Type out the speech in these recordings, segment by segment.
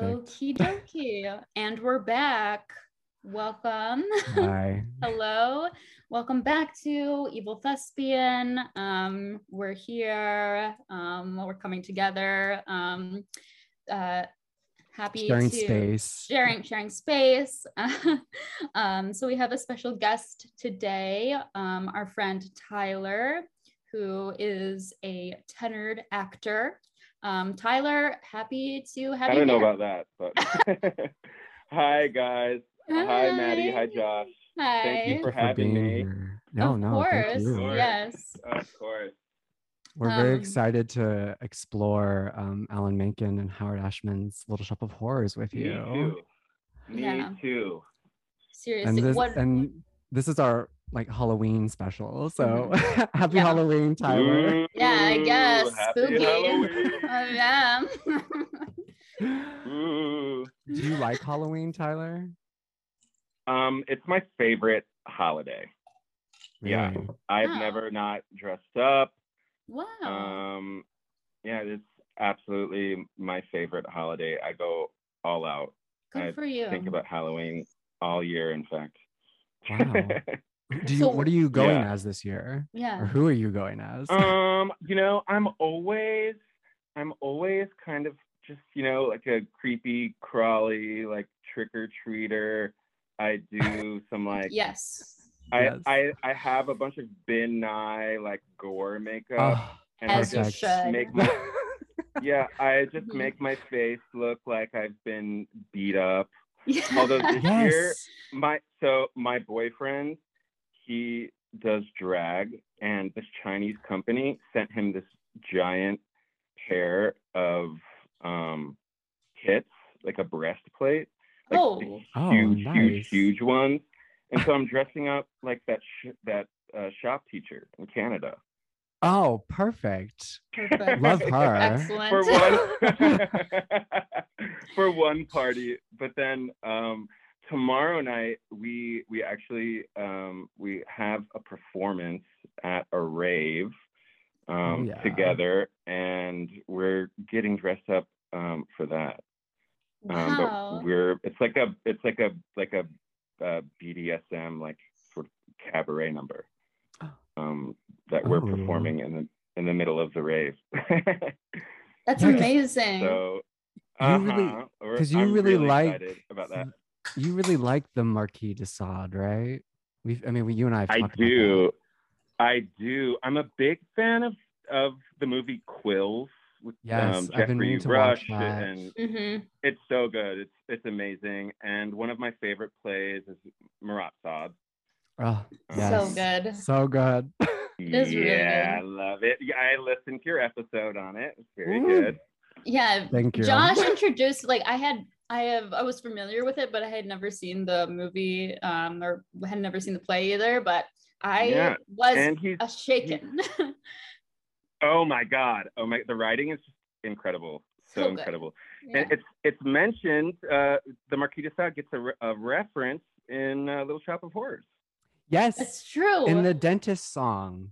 Okie dokie. and we're back. Welcome. Hi. Hello. Welcome back to Evil Thespian. Um, we're here. Um, we're coming together. Um, uh, happy Sharing to space. sharing sharing space. um, so we have a special guest today, um, our friend Tyler, who is a tenured actor. Um, Tyler, happy to have you. I don't know here. about that, but hi guys. Hi Maddie. Hi Josh. Hi. Thank you for for having being me. here. No, of no, course. thank you. Course. Yes. Of course. We're very Um, excited to explore um, Alan Menken and Howard Ashman's Little Shop of Horrors with you. Me you. too. Me Yeah. too. Seriously. And this what and this is our like Halloween special. So happy Yeah. Halloween, Tyler. Yeah, I guess. Spooky. Halloween. Yeah. Ooh. Do you like Halloween, Tyler? Um, it's my favorite holiday. Yeah. I've Oh. never not dressed up. wow. Um, yeah, it's absolutely my favorite holiday. I go all out. Good I for you. Think about Halloween all year, in fact. Wow. Do you So- what are you going Yeah. as this year? Or yeah. who are you going as? um, you know, I'm always, I'm always kind of just, you know, like a creepy, crawly, like trick or treater. I do some like, Yes. I, Yes. I, I have a bunch of bin nye like gore makeup, Oh, and As I just should. make my, yeah, I just make my face look like I've been beat up. Although this year, my so my boyfriend he does drag and this chinese company sent him this giant pair of um hits like a breastplate like Oh. the Oh, huge huge huge ones and so i'm dressing up like that sh- that uh, shop teacher in canada Oh, perfect. Perfect. Love her. Excellent. for one for one party but then um tomorrow night we we actually um we have a performance at a rave um yeah. together and we're getting dressed up um for that um wow. but we're it's like a it's like a like a uh, bdsm like sort of cabaret number Oh. um that we're Oh. performing in the in the middle of the rave That's amazing. So, You really- uh-huh, we're- 'cause you I'm really like- about that. You really like the Marquis de Sade, right? We've I mean we, you and I have I talked about do, I do. I'm a big fan of of the movie Quills with Yes, um, I've been Jeffrey meaning Rush, that. and hmm it's so good. It's it's amazing. And one of my favorite plays is Marat Sade. Oh, Um, yes. So good. So good. is really yeah, good. I love it. Yeah, I listened to your episode on it. It's very Ooh. good. Yeah. Thank you. Josh introduced like I had I have I was familiar with it, but I had never seen the movie um or had never seen the play either. But I Yeah, was And he's a shaken. oh my god, oh my, the writing is just incredible. So, So incredible. Yeah. And it's it's mentioned. Uh, the Marquis de Sade gets a, re- a reference in uh, Little Shop of Horrors. Yes. It's true. In the dentist song.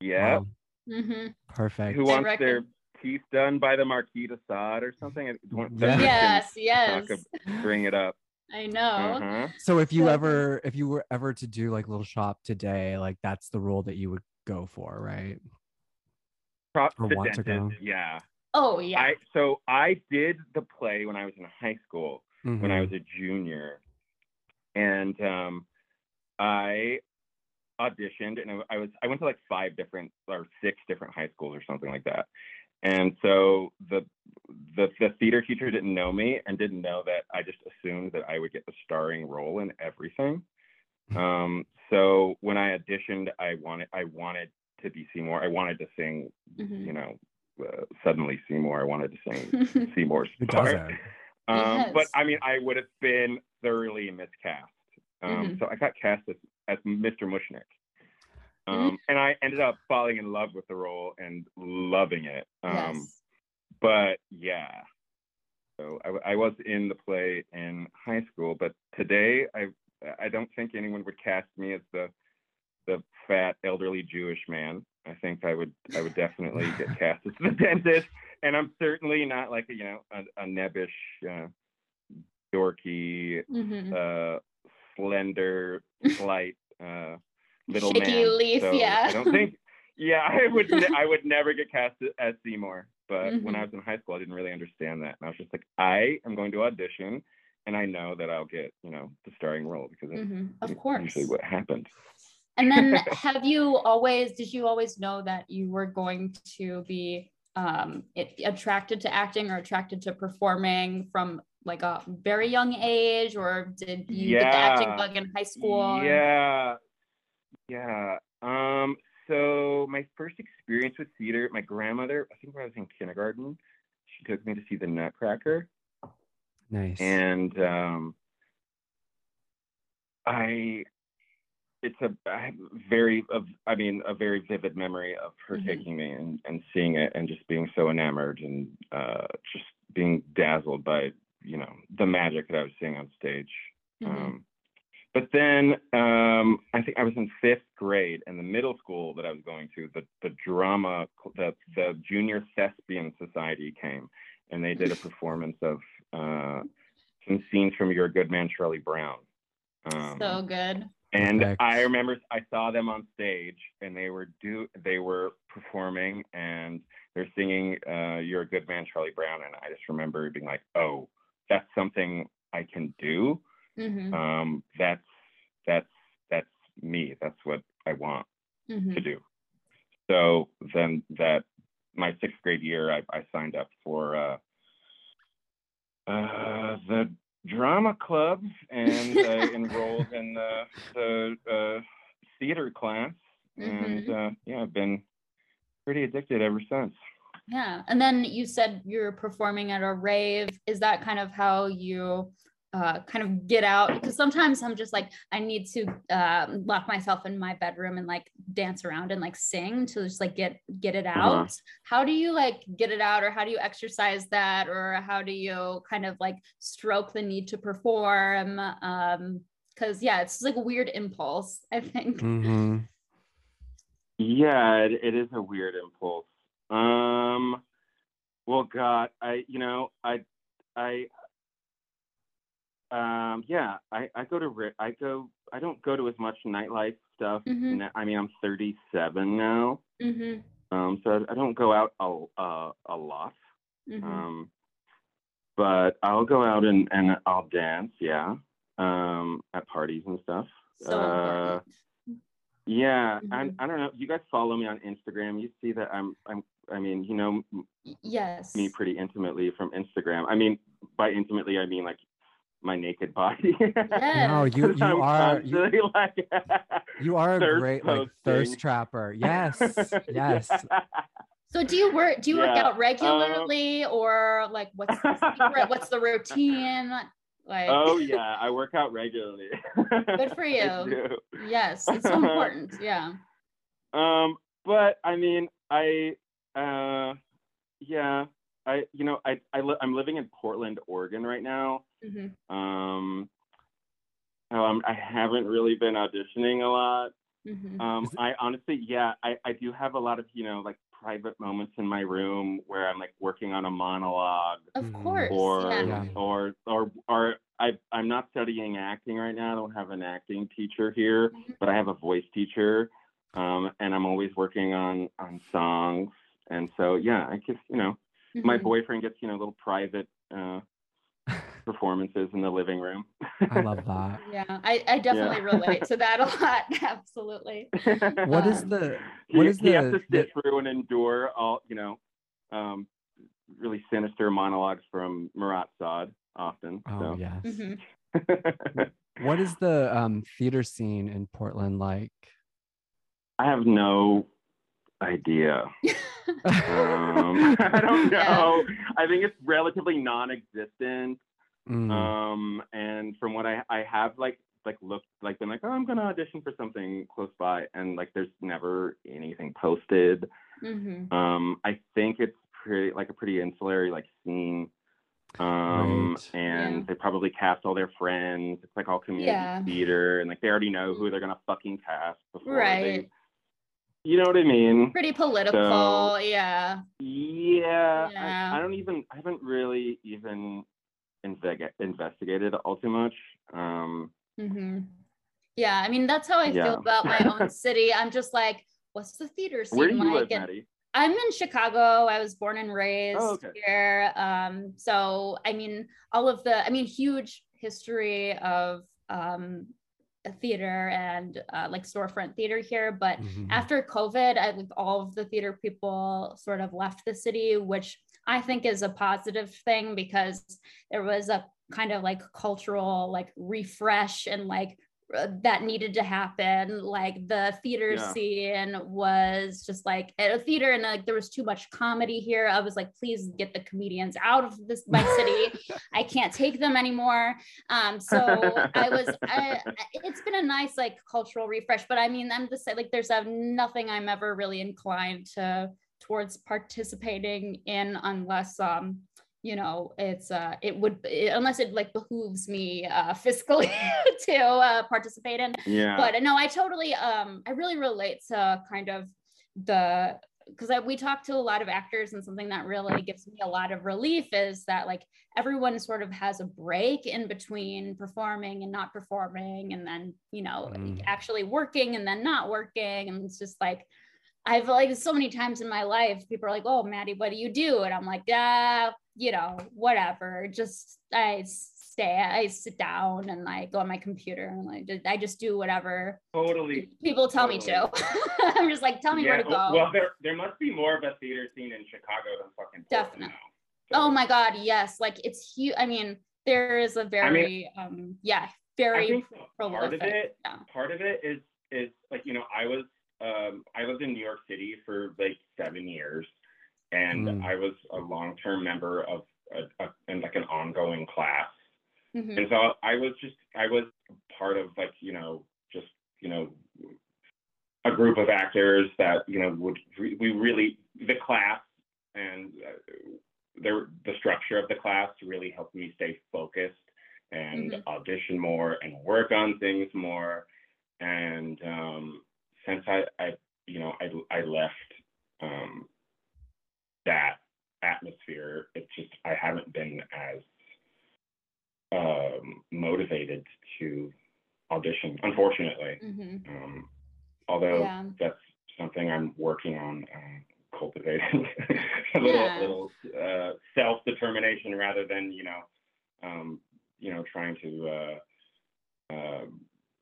Yeah. Wow, hmm perfect. Who I wants their reckon- teeth done by the Marquis de Sade or something? I want- Yeah. somebody Yes, yes. talk bring it up. I know. Uh-huh. So if you So ever if you were ever to do like little shop today, like that's the role that you would go for, right? Props Or want to go. Yeah. Oh yeah. I so I did the play when I was in high school. when I Mhm. was a junior, and um, I auditioned, and I was I went to like five different or six different high schools or something like that. And so the the the theater teacher didn't know me and didn't know that I just assumed that I would get the starring role in everything. Um, so when I auditioned, I wanted I wanted to be Seymour. I wanted to sing, Mhm. you know, uh, suddenly Seymour. I wanted to sing Seymour's part. Um, But I mean, I would have been thoroughly miscast. Um, Mhm. So I got cast as, as Mr. Mushnick. Mm-hmm. Um, And I ended up falling in love with the role and loving it. Um, yes. But yeah. So I, I was in the play in high school, but today I I don't think anyone would cast me as the the fat elderly Jewish man. I think I would I would definitely get cast as the dentist, and I'm certainly not like a, you know a, a nebbish, uh, dorky, Mhm. uh, slender, slight uh, Shaky man. leaf, So yeah. I don't think. Yeah, I would. Ne- I would never get cast as Seymour. But when Mhm. I was in high school, I didn't really understand that, and I was just like, I am going to audition, and I know that I'll get you know the starring role because Mhm. Of usually course. what happened. And then have you always did you always know that you were going to be um it, attracted to acting or attracted to performing from like a very young age or did you get the acting Yeah. bug in high school? Yeah, yeah. Um. So my first experience with theater, my grandmother, I think when I was in kindergarten, she took me to see the Nutcracker. Nice. and um, I, it's a I have very, of, I mean, a very vivid memory of her Mhm. taking me and, and seeing it and just being so enamored and uh, just being dazzled by, you know, the magic that I was seeing on stage. Mhm. Um, but then um, I think I was in fifth grade, and the middle school that I was going to, the the drama, the the Junior Thespian Society came, and they did a performance of uh, some scenes from Your Good Man Charlie Brown. Um, So good. and Perfect. I remember I saw them on stage, and they were do they were performing, and they're singing uh, "You're a Good Man, Charlie Brown," and I just remember being like, "Oh, that's something I can do. Mhm. Um, that's that's that's me. That's what I want to Mhm. do." So then that my sixth grade year, I, I signed up for uh, uh, the drama club and I enrolled in the, the uh, theater class. And uh, yeah, I've been pretty addicted ever since. Yeah. And then you said you're performing at a rave. Is that kind of how you uh, kind of get out? Because sometimes I'm just like, I need to um, lock myself in my bedroom and like dance around and like sing to just like get get it Uh-huh. out. How do you like get it out, or how do you exercise that, or how do you kind of like stroke the need to perform? Um, because yeah, it's just, like a weird impulse. I think. hmm Yeah, it, it is a weird impulse. Um, well, God, I, you know, I, I, um, yeah, I, I go to, I go, I don't go to as much nightlife stuff. Mhm. now. I mean, I'm 37 now, Mm-hmm. um, so I, I don't go out a, uh, a lot. Mm-hmm. Um, but I'll go out and, and I'll dance, yeah, um, at parties and stuff. so uh. Yeah, and Mhm. I don't know. You guys follow me on Instagram. You see that I'm, I'm. I mean, you know Yes. me pretty intimately from Instagram. I mean, by intimately, I mean like my naked body. Yeah. No, you you I'm are you, like, you are a thirst great like posting. thirst trapper. Yes. yes. So do you work? Do you work out regularly, or like what's the secret? what's the routine? Like, oh yeah, I work out regularly. Good for you. yes, it's so important. Yeah. Um, but I mean, I, uh, yeah, I, you know, I, I li- I'm living in Portland, Oregon right now. Mhm. Um, um, I haven't really been auditioning a lot. Mhm. Um, I honestly, yeah, I, I do have a lot of, you know, like private moments in my room where I'm like working on a monologue Of Mhm. course. or, yeah. Yeah. or, or, or I, I'm not studying acting right now. I don't have an acting teacher here, Mhm. but I have a voice teacher. Um, and I'm always working on, on songs. And so, yeah, I just, you know, my Mhm. boyfriend gets, you know, a little private, uh, performances in the living room. I love that. Yeah, I, I definitely relate to that a lot. Absolutely. What is Um, the he, what is he has to sit through and endure all you know um really sinister monologues from Marat Sade often oh so yes. Mhm. What is the um theater scene in Portland like? I have no idea um I don't Yeah. know I think it's relatively non-existent Mm, um and from what I I have like like looked like been like oh I'm gonna audition for something close by and like there's never anything posted Mhm. Um, I think it's pretty like a pretty insular like scene. Um, Right. and Yeah. they probably cast all their friends. It's like all community Yeah. theater, and like they already know who they're gonna fucking cast before Right. they. You know what I mean? Pretty political. So- yeah. Yeah, Yeah. I, I don't even. I haven't really even inveg- investigated all too much. Um, hmm Yeah. I mean, that's how I Yeah. feel about my own city. I'm just like, what's the theater scene where do you like? live, And-? I'm in Chicago. I was born and raised Oh, okay. here. Um, so I mean, all of the, I mean, huge history of um, theater and uh, like storefront theater here. But Mhm. after COVID, I like all of the theater people sort of left the city, which I think is a positive thing because there was a kind of like cultural like refresh and like that needed to happen. Like the theater Yeah. scene was just like at a theater, and like there was too much comedy here. I was like, please get the comedians out of this my city. I can't take them anymore. Um, so I was. I, it's been a nice like cultural refresh, but I mean, I'm just like there's uh, nothing I'm ever really inclined to towards participating in unless um you know it's uh it would it, unless it like behooves me uh fiscally to uh participate in Yeah. but no i totally um i really relate to kind of the because we talk to a lot of actors and something that really gives me a lot of relief is that like everyone sort of has a break in between performing and not performing and then you know Mm. actually working and then not working and it's just like I've like so many times in my life, people are like, "Oh, Maddie, what do you do?" And I'm like, "Ah, you know, whatever. Just I stay, I sit down and I go on my computer and like I just do whatever totally. people tell me to. I'm just like, tell me where to go. well, there there must be more of a theater scene in Chicago than fucking Definitely. now. So, oh my god, yes, like it's huge. I mean, there is a very, um, yeah, I very think part of it, yeah. part of it is is like you know I was um I lived in New York City for like seven years, and Mm. I was a long term member of a, a, in like an ongoing class. Mhm. And so I was just, I was part of like, you know, just, you know, a group of actors that, you know, would, re- we really, the class and uh, the, the structure of the class really helped me stay focused and Mhm. audition more and work on things more. And um, since I, I, you know, I, I left um, that atmosphere, it just, I haven't been as um, motivated to audition, unfortunately. Mhm. Um, although Yeah. that's something I'm working on um, cultivating a little, Yeah. little uh, self determination rather than you know, um, you know, trying to uh, uh,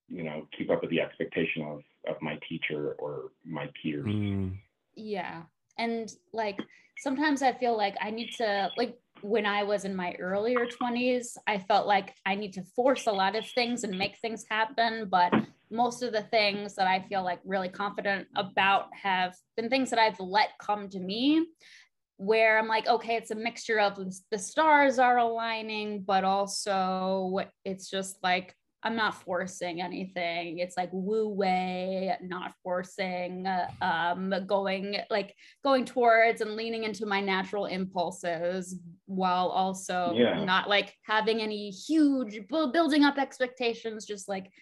you know keep up with the expectation of of my teacher or my peers. Mm. Yeah. And like sometimes I feel like I need to like when I was in my earlier 20s, I felt like I need to force a lot of things and make things happen, but most of the things that I feel like really confident about have been things that I've let come to me where I'm like, okay, it's a mixture of the stars are aligning, but also it's just like I'm not forcing anything. It's like wu wei, not forcing, um, going like going towards and leaning into my natural impulses while also Yeah. not like having any huge building up expectations. Just like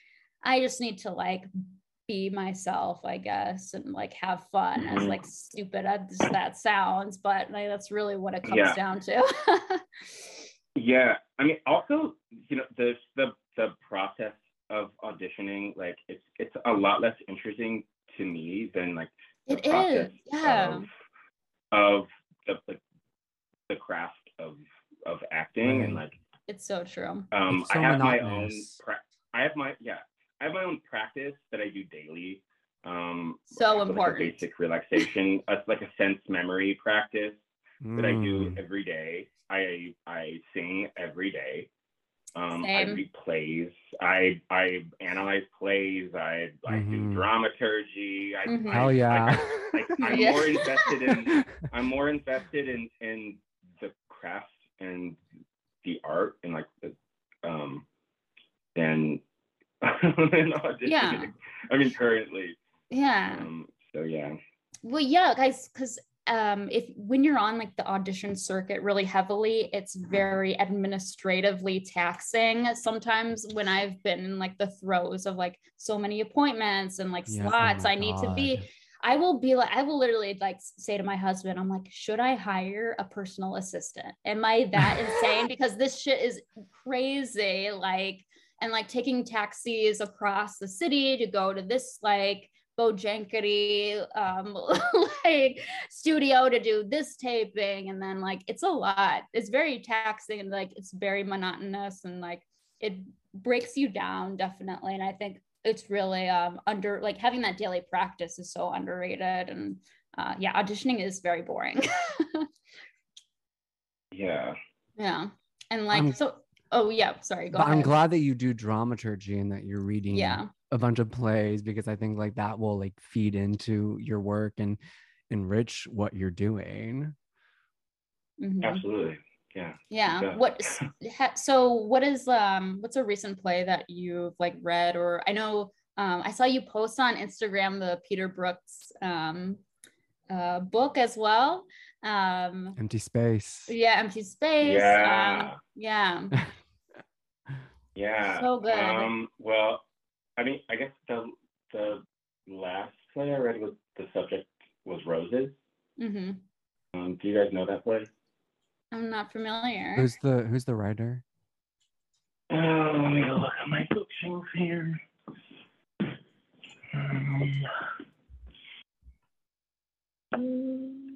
I just need to like be myself, I guess, and like have fun. As Mhm. like stupid as that sounds, but like that's really what it comes Yeah. down to. Yeah, I mean, also, you know, the the the process of auditioning, like, it's it's a lot less interesting to me than like the It is, process yeah. of of the, the the craft of of acting and like it's so true. um so I have my own pra- I have my yeah I have my own practice that I do daily. Um, So I have, like, a important. basic relaxation, a, like a sense memory practice that I do Mm. every day. I I sing every day. Um, I Same. read plays. I I analyze plays. I I do Mhm. dramaturgy. I, Mhm. I, Hell yeah. Like, like, I'm Yeah. more invested in I'm more invested in in the craft and the art and like the um than than auditioning. Yeah. I mean currently. Yeah. Um, so yeah. Well, yeah, guys, because um, if when you're on like the audition circuit really heavily, it's very administratively taxing. Sometimes when I've been in like the throes of like so many appointments and like Yeah, oh slots my I need to be, I will be like, I will literally like say to my husband, I'm like, should I hire a personal assistant? Am I that insane? Because this shit is crazy. Like, and like taking taxis across the city to go to this like bojankety um like studio to do this taping and then like it's a lot. It's very taxing and like it's very monotonous and like it breaks you down definitely and i think it's really um under like having that daily practice is so underrated and uh yeah auditioning is very boring. Yeah. yeah and like I'm- so oh yeah sorry go But I'm glad that you do dramaturgy and that you're reading yeah a bunch of plays because I think like that will like feed into your work and enrich what you're doing. Mhm. Absolutely. Yeah. yeah Yeah. what so what is um what's a recent play that you've like read or i know um i saw you post on instagram the Peter Brook's um uh book as well um Empty space. yeah empty space Yeah. um yeah Yeah. So good. Um, well, I mean, I guess the the last play I read was the subject was roses. hmm Um, do you guys know that play? i'm not familiar Who's the who's the writer? Oh, let me go look at my bookshelf here. Um,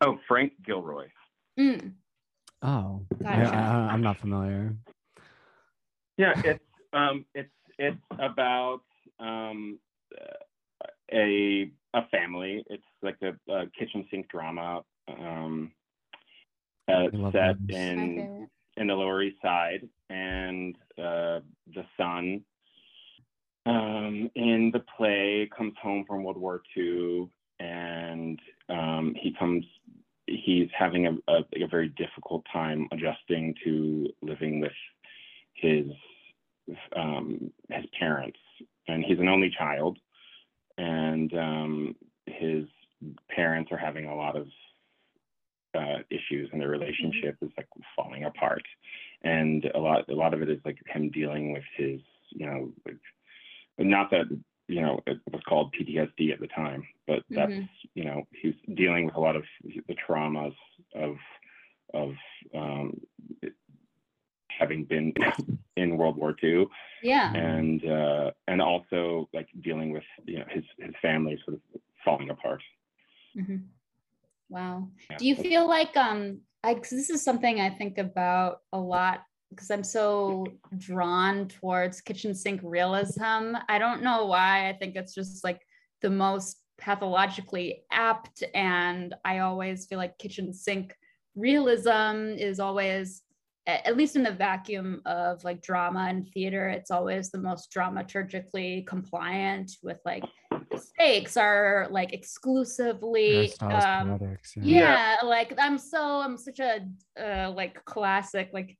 oh, Frank Gilroy. Mm, Oh, I, Gotcha. I, I'm not familiar. Yeah, it's um, it's it's about um, uh, a a family. It's like a, a kitchen sink drama. Um, uh, set those. in in the Lower East Side, and uh, the son um, in the play comes home from World War II, and um, he comes. He's having a, a, a very difficult time adjusting to living with his um, his parents, and he's an only child, and um, his parents are having a lot of uh, issues, and their relationship. Is like falling apart, and a lot a lot of it is like him dealing with his you know like not that you know it was called PTSD at the time, but that's Mhm. you know he's dealing with a lot of the traumas of of um, having been in World War II, yeah and uh, and also like dealing with you know his his family sort of falling apart. Mhm. Wow. Yeah. Do you feel like um I cause this is something I think about a lot because I'm so drawn towards kitchen sink realism. I don't know why. I think it's just like the most pathologically apt and I always feel like kitchen sink realism is always at least in the vacuum of like drama and theater, it's always the most dramaturgically compliant with like stakes are like exclusively um, Poetics, yeah. like i'm so i'm such a uh, like classic like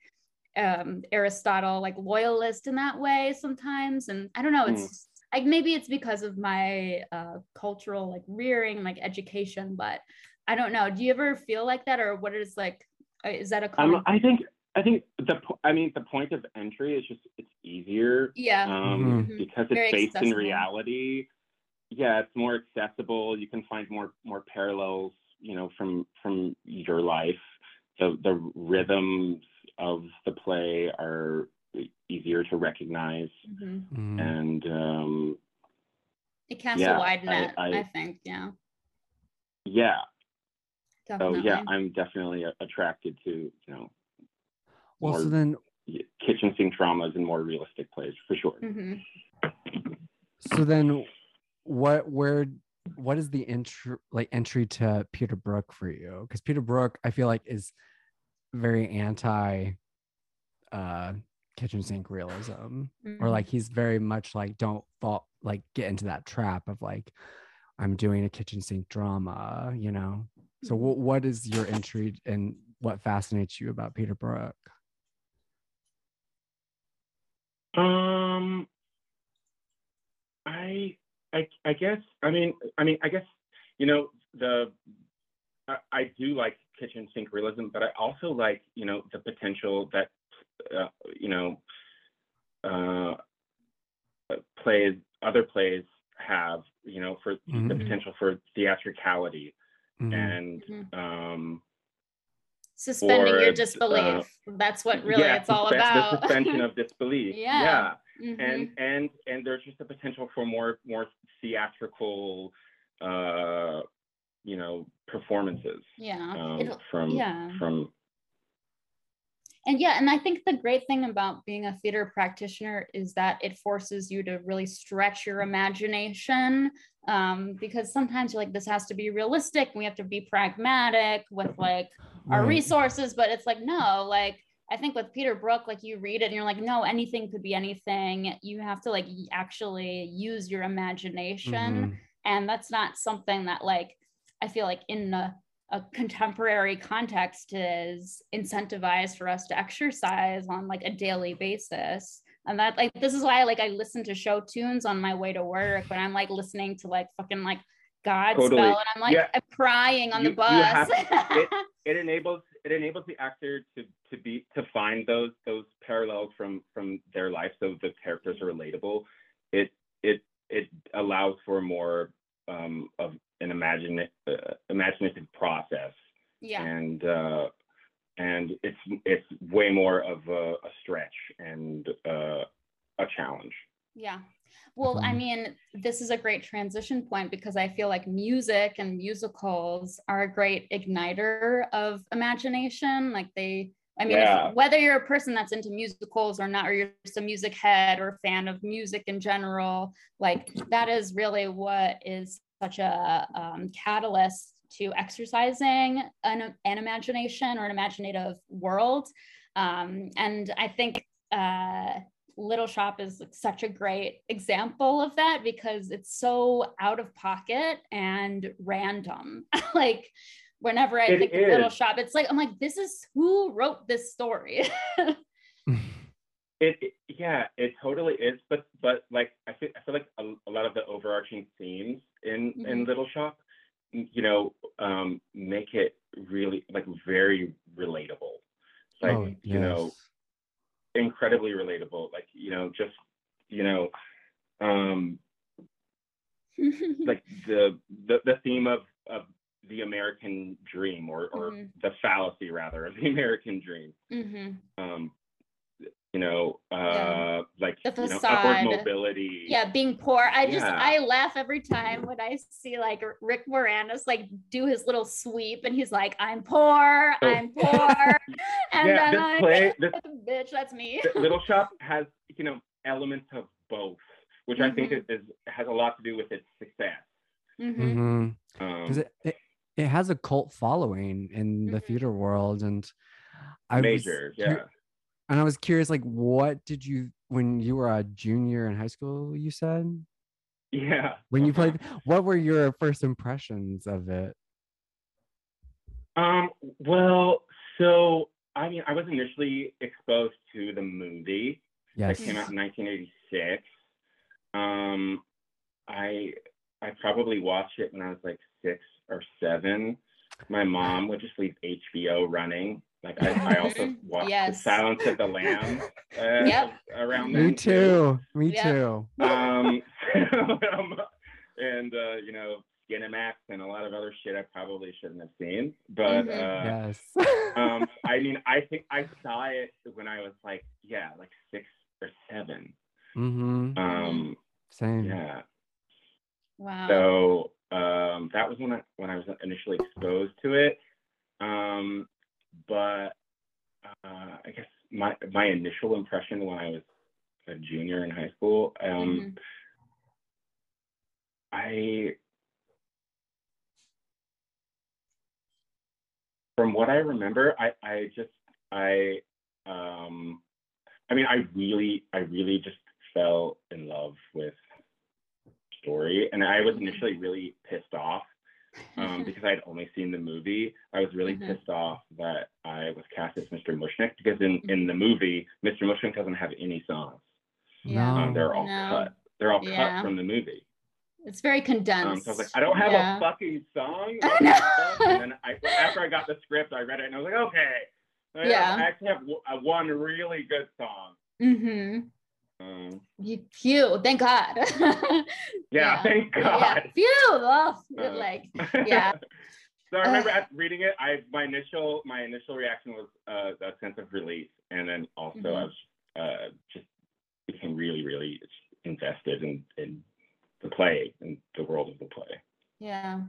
um aristotle like loyalist in that way sometimes and i don't know it's like maybe it's because of my uh cultural like rearing like education but i don't know do you ever feel like that or what is like uh, is that a common Um, I think I think the I mean the point of entry is just it's easier yeah um, Mhm. because Very it's based in reality. Yeah, it's more accessible. You can find more more parallels, you know, from from your life. The the rhythms of the play are easier to recognize, Mhm. Mm. and um, it casts Yeah, a wide net I, I- think yeah yeah. So yeah, I'm definitely attracted to you know Well, so then, kitchen sink dramas and more realistic plays for sure. Mhm. so then, what, where, what is the entry, like entry to Peter Brook for you? Because Peter Brook, I feel like is very anti, uh, kitchen sink realism, or Mhm. like he's very much like don't fall, like get into that trap of like, I'm doing a kitchen sink drama, you know. So what what is your entry and what fascinates you about Peter Brook? Um, I, I, I guess. I mean, I mean, I guess you know the. I, I do like kitchen sink realism, but I also like you know the potential that uh, you know uh, plays other plays have you know for Mhm. the potential for theatricality Mhm. and Mhm. um Suspending Or, your uh, disbelief. That's what really yeah, it's all suspe- about. the suspension of disbelief Yeah. yeah and and and there's just a potential for more more theatrical uh you know performances yeah. um, from yeah. from And yeah, and I think the great thing about being a theater practitioner is that it forces you to really stretch your imagination. Um, because sometimes you're like, this has to be realistic, we have to be pragmatic with like our resources, but it's like, no, like I think with Peter Brook, like you read it and you're like, no, anything could be anything. You have to like actually use your imagination Mhm. and that's not something that like i feel like in a, a contemporary context is incentivized for us to exercise on like a daily basis and that like this is why like i listen to show tunes on my way to work when i'm like listening to like fucking like godspell Totally. and i'm like Yeah. I'm crying on You- the bus have- it enables it enables the actor to to be to find those those parallels from from their life so the characters are relatable it it it allows for more um of an imagine uh, imaginative process yeah and uh and it's it's way more of a, a stretch and uh a challenge Yeah. Well, I Mhm. mean, this is a great transition point because I feel like music and musicals are a great igniter of imagination. Like they, I mean, if- whether you're a person that's into musicals or not, or you're just a music head or fan of music in general, like that is really what is such a um, catalyst to exercising an, an imagination or an imaginative world. Um, and I think uh, Little Shop is such a great example of that because it's so out of pocket and random. like whenever I It think of Little. Shop, it's like I'm like, this is who wrote this story. It, it yeah, it totally is. But but like I feel I feel like a, a lot of the overarching themes in in Mhm. Little Shop, you know, um, make it really like very relatable. Like oh, you know, incredibly relatable. Like you know, just you know, um, like the the the theme of of the American dream or or Mhm. the fallacy rather of the American dream. hmm Um, you know, uh, Yeah. like The you know, upward mobility. Yeah, being poor. I just Yeah. I laugh every time when I see like Rick Moranis like do his little sweep and he's like, I'm poor, Oh. I'm poor. and Yeah, then this I'm play- this- bitch, that's me. Little Shop has you know elements of both, which I think is, Mhm. is has a lot to do with its success. Mhm. Mhm. Um, it, it it has a cult following in the Mhm. theater world and I was major, cur- yeah. And I was curious like what did you when you were a junior in high school you said Yeah. when you played what were your first impressions of it Um, well, so I mean, I was initially exposed to the movie yes that came out in 1986. Um, I I probably watched it when I was like six or seven. My mom would just leave HBO running. Like I, I also watched The Silence of the Lambs uh, Yep. around me then too me Yep. too um, and uh, you know, Skinemax and a lot of other shit I probably shouldn't have seen. But Mhm. uh, yes um, I mean, I think I saw it when I was like, yeah, like six or seven. mm-hmm. Um, same yeah. Wow. So um, that was when I when I was initially exposed to it. Um, but uh, I guess my my initial impression when I was a junior in high school, um, Mhm. I from what I remember, I I just I um I mean I really I really just fell in love with story. And I was Mhm. initially really pissed off um, because I had only seen the movie. I was really Mhm. pissed off that I was cast as Mr. Mushnick because in, Mm-hmm. in the movie, Mr. Mushnick doesn't have any songs. Yeah. Um, they're all No. cut. They're all Yeah. cut from the movie. it's very condensed. Um, so I was like, I don't have Yeah. a fucking song. I know. And then I, after I got the script, I read it and I was like, okay. I, Yeah. I actually have w- uh, one really good song. Mm-hmm. You, phew, thank God. yeah, Yeah. thank Yeah, God. Phew. Oh, Uh, like, yeah. so I remember at reading it, I my initial my initial reaction was uh, a sense of relief, and then also Mhm. I was uh, just became really really invested in in the play and the world of the play. yeah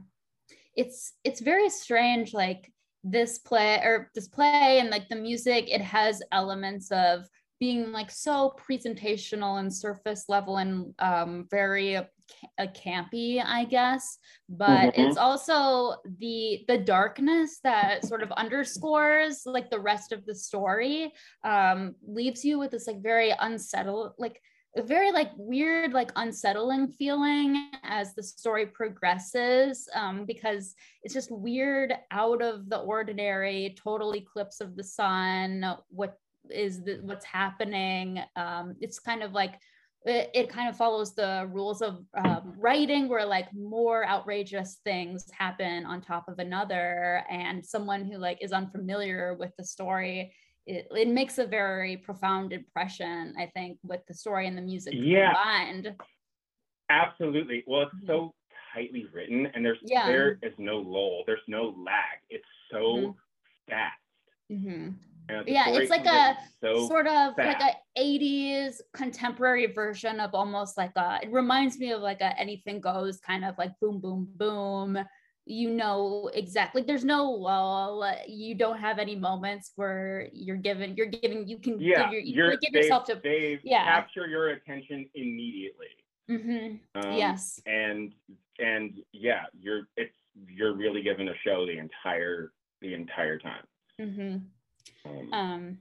it's it's very strange like this play or this play and like the music it has elements of being like so presentational and surface level and um very uh, campy i guess but Mhm. it's also the the darkness that sort of underscores like the rest of the story um leaves you with this like very unsettled like a very like weird like unsettling feeling as the story progresses um, because it's just weird out of the ordinary total eclipse of the sun what is the, what's happening um, it's kind of like it, it kind of follows the rules of um, writing where like more outrageous things happen on top of another and someone who like is unfamiliar with the story it, it makes a very profound impression i think with the story and the music Yeah. combined Absolutely. Well, it's so tightly written, and there's Yeah. there is no lull. There's no lag. It's so Mhm. fast. Mhm. The Yeah, it's like a so sort of like a 80s contemporary version of almost like a it reminds me of like a anything goes kind of like boom boom boom you know exactly there's no lull you don't have any moments where you're given you're giving you can yeah. give, your, you you're, can give yourself to they yeah. capture your attention immediately. Mhm. Um, yes And and yeah, you're it's you're really given a show the entire the entire time. hmm Um, um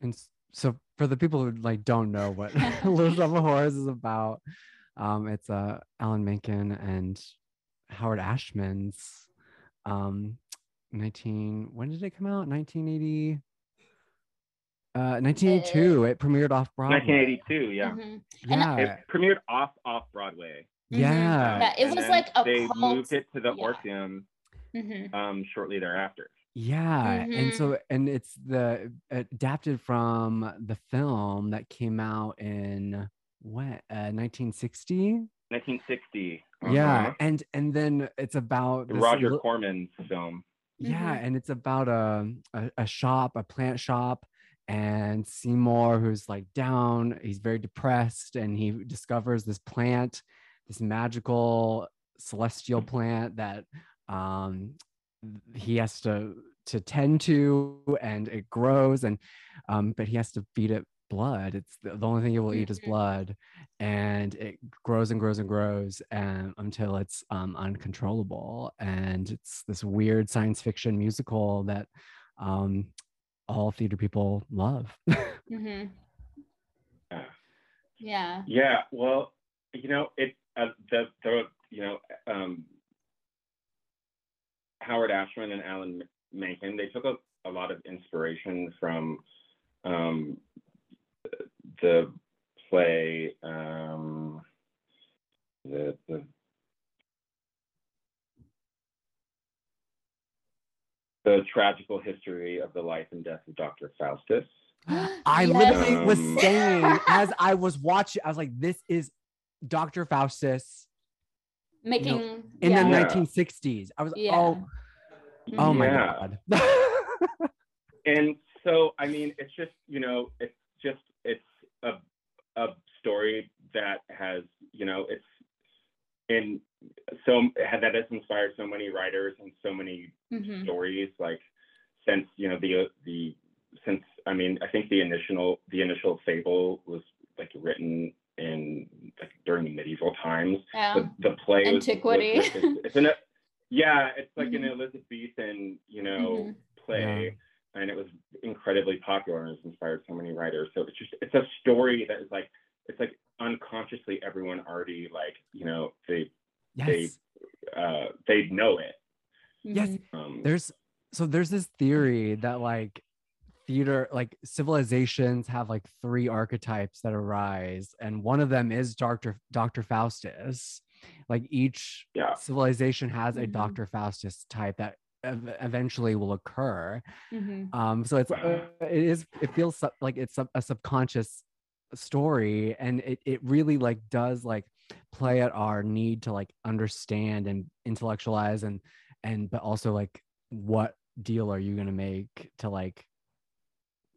And so for the people who like don't know what Little Shop of Horrors is about, um, it's uh Alan Menken and Howard Ashman's um 19 when did it come out? 1980 uh 1982. It premiered off Broadway. 1982. Yeah. mhm. Yeah. It premiered off off Broadway. Mhm. yeah. Yeah, it and was like a they cult- moved it to the yeah. Orpheum Mhm. um, shortly thereafter. Yeah, and Mm-hmm. so and it's the adapted from the film that came out in what uh 1960. 1960. Yeah, uh-huh. and and then it's about The this Roger li- Corman's film. Yeah, Mhm. and it's about a, a a shop, a plant shop, and Seymour, who's like down, he's very depressed, and he discovers this plant, this magical celestial plant that um he has to to tend to, and it grows, and um, but he has to feed it blood. It's the, the only thing it will eat is Mhm. blood, and it grows and grows and grows, and until it's um, uncontrollable. And it's this weird science fiction musical that um, all theater people love. Mhm. Uh, yeah yeah, well, you know, it uh, the the you know um, Howard Ashman and Alan Menken they took a, a lot of inspiration from um, the play um, the the the tragical history of the life and death of Dr. Faustus. I Yes. literally was Um, saying as I was watching, I was like, this is Dr. Faustus making in yeah. the Yeah. 1960s. I was, Yeah. oh, oh my Yeah. God. and so i mean it's just you know it's just it's a a story that has you know it's in so that has inspired so many writers and so many Mhm. stories like since you know the the since i mean i think the initial the initial fable was like written in like during the medieval times yeah the, the play was- was Antiquity. it's an yeah it's like an Mhm. elizabethan you know Mhm. play and it was incredibly popular and has inspired so many writers so it's just it's a story that is like it's like unconsciously everyone already like you know they yes they uh they know it Yes. Mhm. um there's so there's this theory that like theater like civilizations have like three archetypes that arise and one of them is dr dr faustus like each yeah civilization has a Mhm. dr faustus type that ev- eventually will occur Mhm. um so it's uh, it is it feels sub- like it's a, a subconscious story and it, it really like does like play at our need to like understand and intellectualize and and but also like what deal are you going to make to like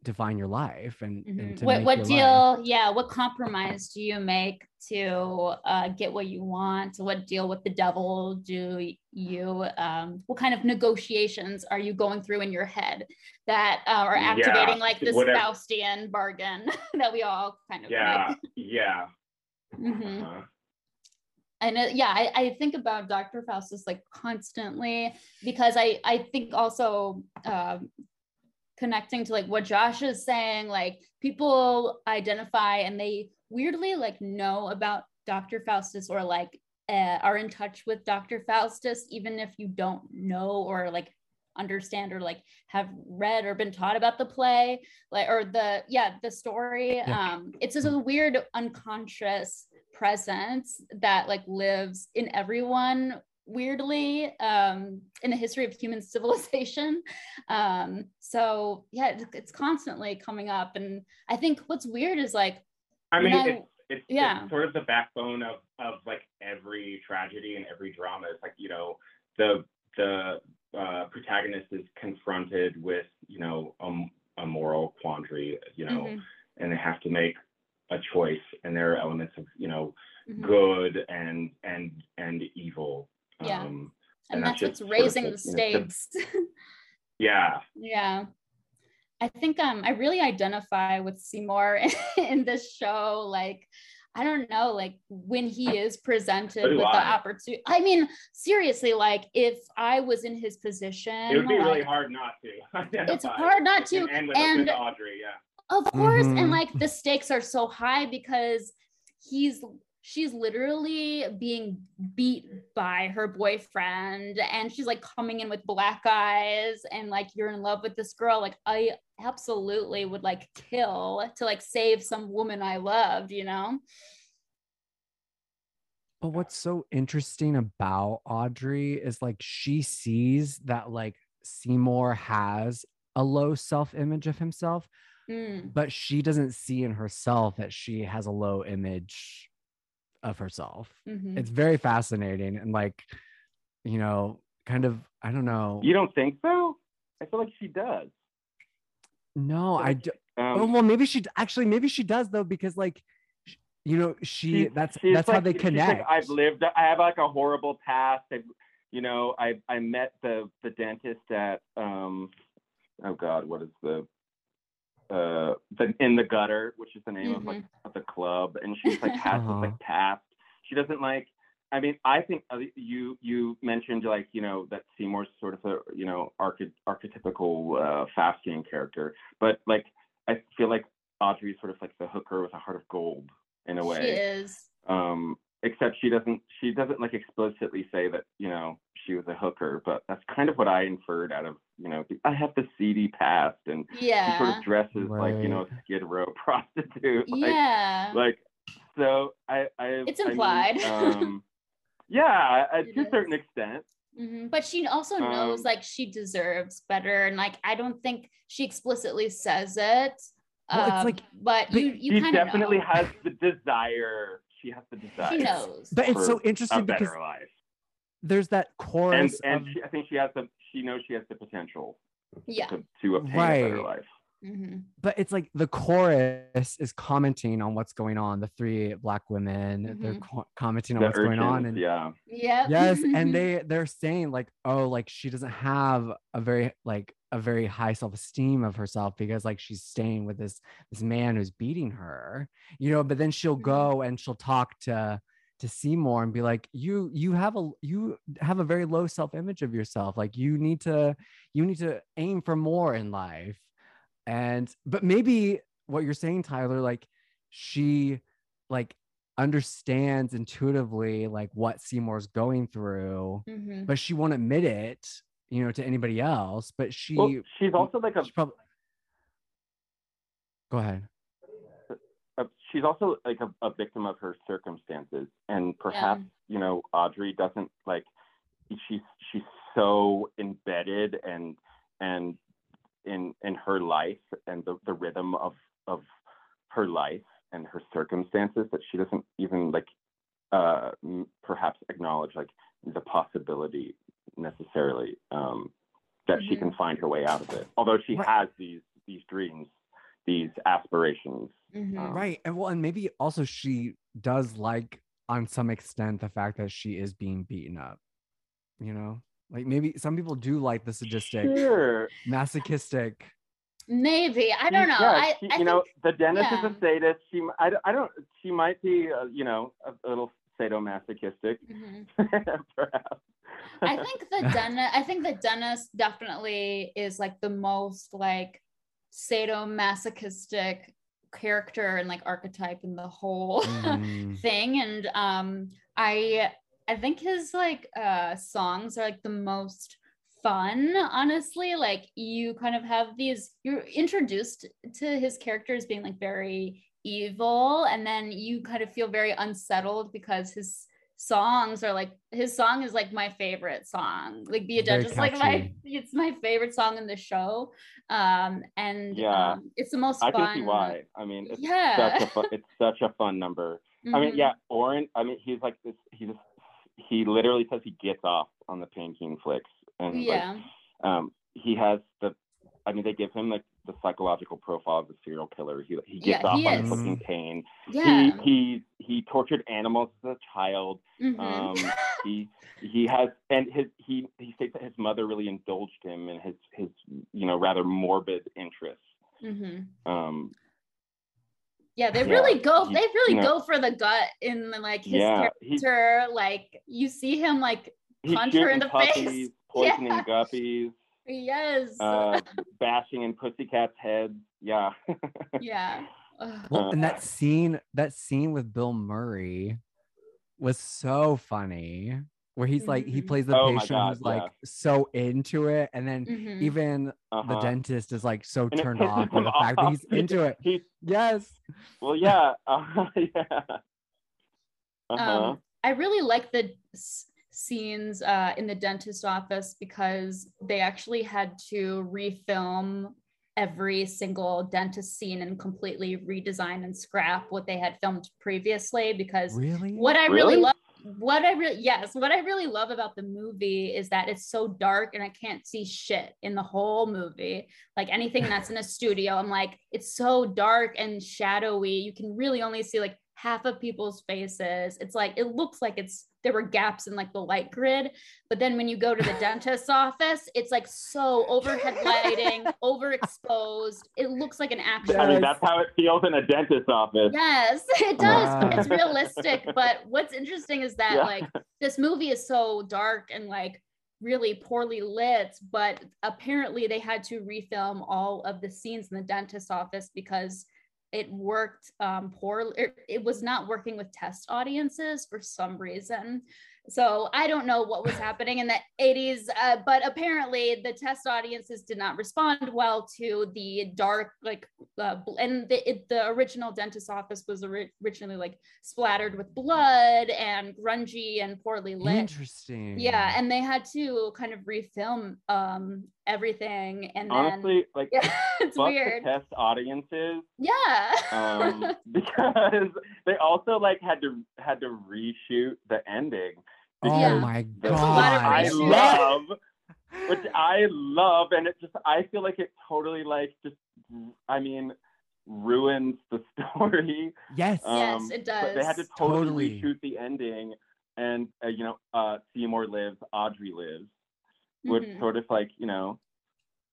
define your life and, and Mhm. to What what deal? life. Yeah, what compromise do you make to uh, get what you want? What deal with the devil do you? Um, what kind of negotiations are you going through in your head that uh, are Yeah, activating like this whatever- Faustian bargain that we all kind of yeah yeah Mhm. uh-huh. and uh, yeah I, I think about dr faustus like constantly because i i think also um connecting to like what josh is saying like people identify and they weirdly like know about dr faustus or like uh, are in touch with dr faustus even if you don't know or like understand or like have read or been taught about the play like or the yeah the story Yeah. um it's just a weird unconscious presence that like lives in everyone weirdly um in the history of human civilization um so yeah it's, it's constantly coming up and i think what's weird is like I mean, I- it's, it's, yeah. it's sort of the backbone of, of like every tragedy and every drama. It's like, you know, the the uh, protagonist is confronted with, you know, a, a moral quandary, you know, mhm, and they have to make a choice. And there are elements of, you know, mhm. good and and and evil. Yeah. Um, and, and that's, that's what's just sort of raising the- the know, stakes yeah. Yeah. I think um I really identify with Seymour in this show. Like, I don't know, like when he is presented So do with the opportunity. I mean, seriously, like if I was in his position, It would be really hard not to. It's hard not to, him And with, and- with Audrey, yeah. Of course. Mhm. And like the stakes are so high because he's she's literally being beat by her boyfriend and she's like coming in with black eyes and like you're in love with this girl. Like I absolutely would like kill to like save some woman I loved, you know? But what's so interesting about Audrey is like she sees that like Seymour has a low self image of himself, Mm, but she doesn't see in herself that she has a low image of herself. mhm. It's very fascinating and like, you know, kind of, I don't know. You don't think so? I feel like she does. no, I do. Um, oh, well, maybe she actually, maybe she does though, because like, you know, she, She- that's, she's that's how they connect. Like, I've lived. I have like a horrible past. I've, you know, I I met the the dentist at um, oh God, what is the uh the in the gutter, which is the name of like of the club, and she's like has Uh-huh. this like past. She doesn't like. I mean, I think uh, you you mentioned like you know that Seymour's sort of a you know archi- archetypical uh, Faustian character, but like I feel like Audrey's sort of like the hooker with a heart of gold in a way She is. um except she doesn't she doesn't like explicitly say that you know she was a hooker but that's kind of what i inferred out of you know i have the seedy past and she sort of dresses like you know Right. skid row prostitute like, yeah. like so i i It's I mean, implied. um yeah It to a certain extent Mhm. But she also knows Um, like she deserves better, and like I don't think she explicitly says it. Well, it's um, like- but but you you she kind of definitely know. has the desire she has the desire She knows. but it's so for a interesting because better life there's that chorus and of, she, i think she has the she knows she has the potential yeah. to, to obtain a better Right. life hmm but it's like the chorus is commenting on what's going on. The three black women, they're Mhm. co- commenting on the what's going on, and yeah Yep. yes, and they they're saying like, oh, like she doesn't have a very like a very high self esteem of herself because like she's staying with this this man who's beating her, you know. But then she'll Mhm. go and she'll talk to to Seymour and be like, you you have a you have a very low self image of yourself. Like you need to you need to aim for more in life. And but maybe what you're saying, Tyler, like she like understands intuitively like what Seymour's going through, Mhm. but she won't admit it, you know, to anybody else. But she, Well, she's also like a she prob- go ahead. She's also like a, a victim of her circumstances. And perhaps you know audrey doesn't like she's she's so embedded and and in in her life and the, the rhythm of of her life and her circumstances that she doesn't even like uh m- perhaps acknowledge like the possibility necessarily um that she can find her way out of it. Although she Right. has these these dreams these aspirations Mhm. Um, Right. And well, and maybe also she does like on some extent the fact that she is being beaten up. You know? Like maybe some people do like the sadistic, Sure. masochistic. Maybe I don't know. yeah, I, she- I you know, the dentist yeah. is a sadist. She, m- I, I don't. She might be, uh, you know, a, a little sadomasochistic, Mhm. perhaps. I think the dentist. I think the dentist definitely is like the most like sadomasochistic character and like archetype and the whole Mm. thing. And um, I I think his like uh songs are like the most fun honestly like you kind of have these you're introduced to his characters being like very evil and then you kind of feel very unsettled because his songs are like his song is like my favorite song like be a Judge dentist like my it's my favorite song in the show um and Yeah. um, it's the most I fun can see why. I mean, it's yeah such a fun, it's such a fun number. I mean, Mhm. yeah, Orin. I mean, he's like this. He just he literally says he gets off on the Pain King flicks, and like, yeah um, he has the. I mean, they give him like the psychological profile of the serial killer. He he gets Yeah, off he on is. cooking pain. yeah He he he tortured animals as a child. Mhm. Um, he he has and his he he states that his mother really indulged him in his his you know rather morbid interests. Mhm. Um, Yeah, they Yeah, really go. he- They really you know- go for the gut in like his yeah, he character. Like you see him like punch her in the face. puppies, poisoning Yeah. guppies, yes, uh, bashing in pussycats' heads. Yeah. yeah. Well, and that scene, that scene with Bill Murray was so funny. Where he's like, he Mhm. plays the Oh patient God, who's like yeah. so into it, and then Mhm. even the Uh-huh. dentist is like so And turned pisses off by him the fact that he's into it. He's Yes. well, yeah, uh, yeah. Uh-huh. Um, I really like the s- scenes uh, in the dentist office because they actually had to refilm every single dentist scene and completely redesign and scrap what they had filmed previously because Really? what I really, Really? love what I really yes, what I really love about the movie is that it's so dark and I can't see shit in the whole movie. Like anything that's in a studio, I'm like, it's so dark and shadowy. You can really only see like half of people's faces. It's like it looks like it's there were gaps in like the light grid. But then when you go to the dentist's office, it's like so overhead lighting, overexposed. It looks like an actual I mean, that's how it feels in a dentist's office. Yes, it does. but It's realistic. But what's interesting is that Yeah. like this movie is so dark and like really poorly lit, but apparently they had to refilm all of the scenes in the dentist office because it worked um poorly. It, it was not working with test audiences for some reason. So I don't know what was happening in the 80s, uh, but apparently the test audiences did not respond well to the dark, like, uh, and the, it, the original dentist office was ori- originally like splattered with blood and grungy and poorly lit. Interesting. Yeah, and they had to kind of refilm um, everything, and then Honestly, like, yeah, it's weird. the test audiences. Yeah. um, because they also like had to had to reshoot the ending. Oh my Which a lot of god. I love, which I love, and it just I feel like it totally like just I mean ruins the story. Yes. Yes, Um, it But they had to totally, Totally. reshoot the ending, and uh, you know, uh, Seymour lives, Audrey lives, which Mhm. sort of like you know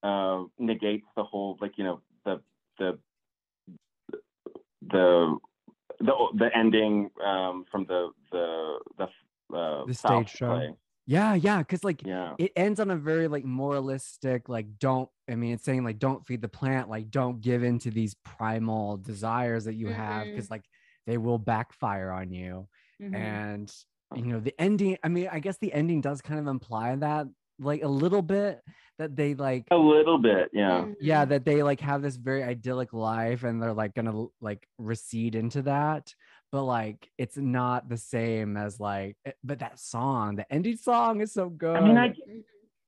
uh, negates the whole like you know the the the the the ending um, from the the the uh, The stage show. play. Yeah, yeah. Cause like Yeah. it ends on a very like moralistic, like don't I mean it's saying like don't feed the plant, like don't give in to these primal desires that you have. Mhm. Cause like they will backfire on you Mhm. and you know the ending i mean i guess the ending does kind of imply that like a little bit that they like A little bit, yeah. Yeah that they like have this very idyllic life and they're like gonna like recede into that but like it's not the same as like eh, but that song the ending song is so good I mean, I.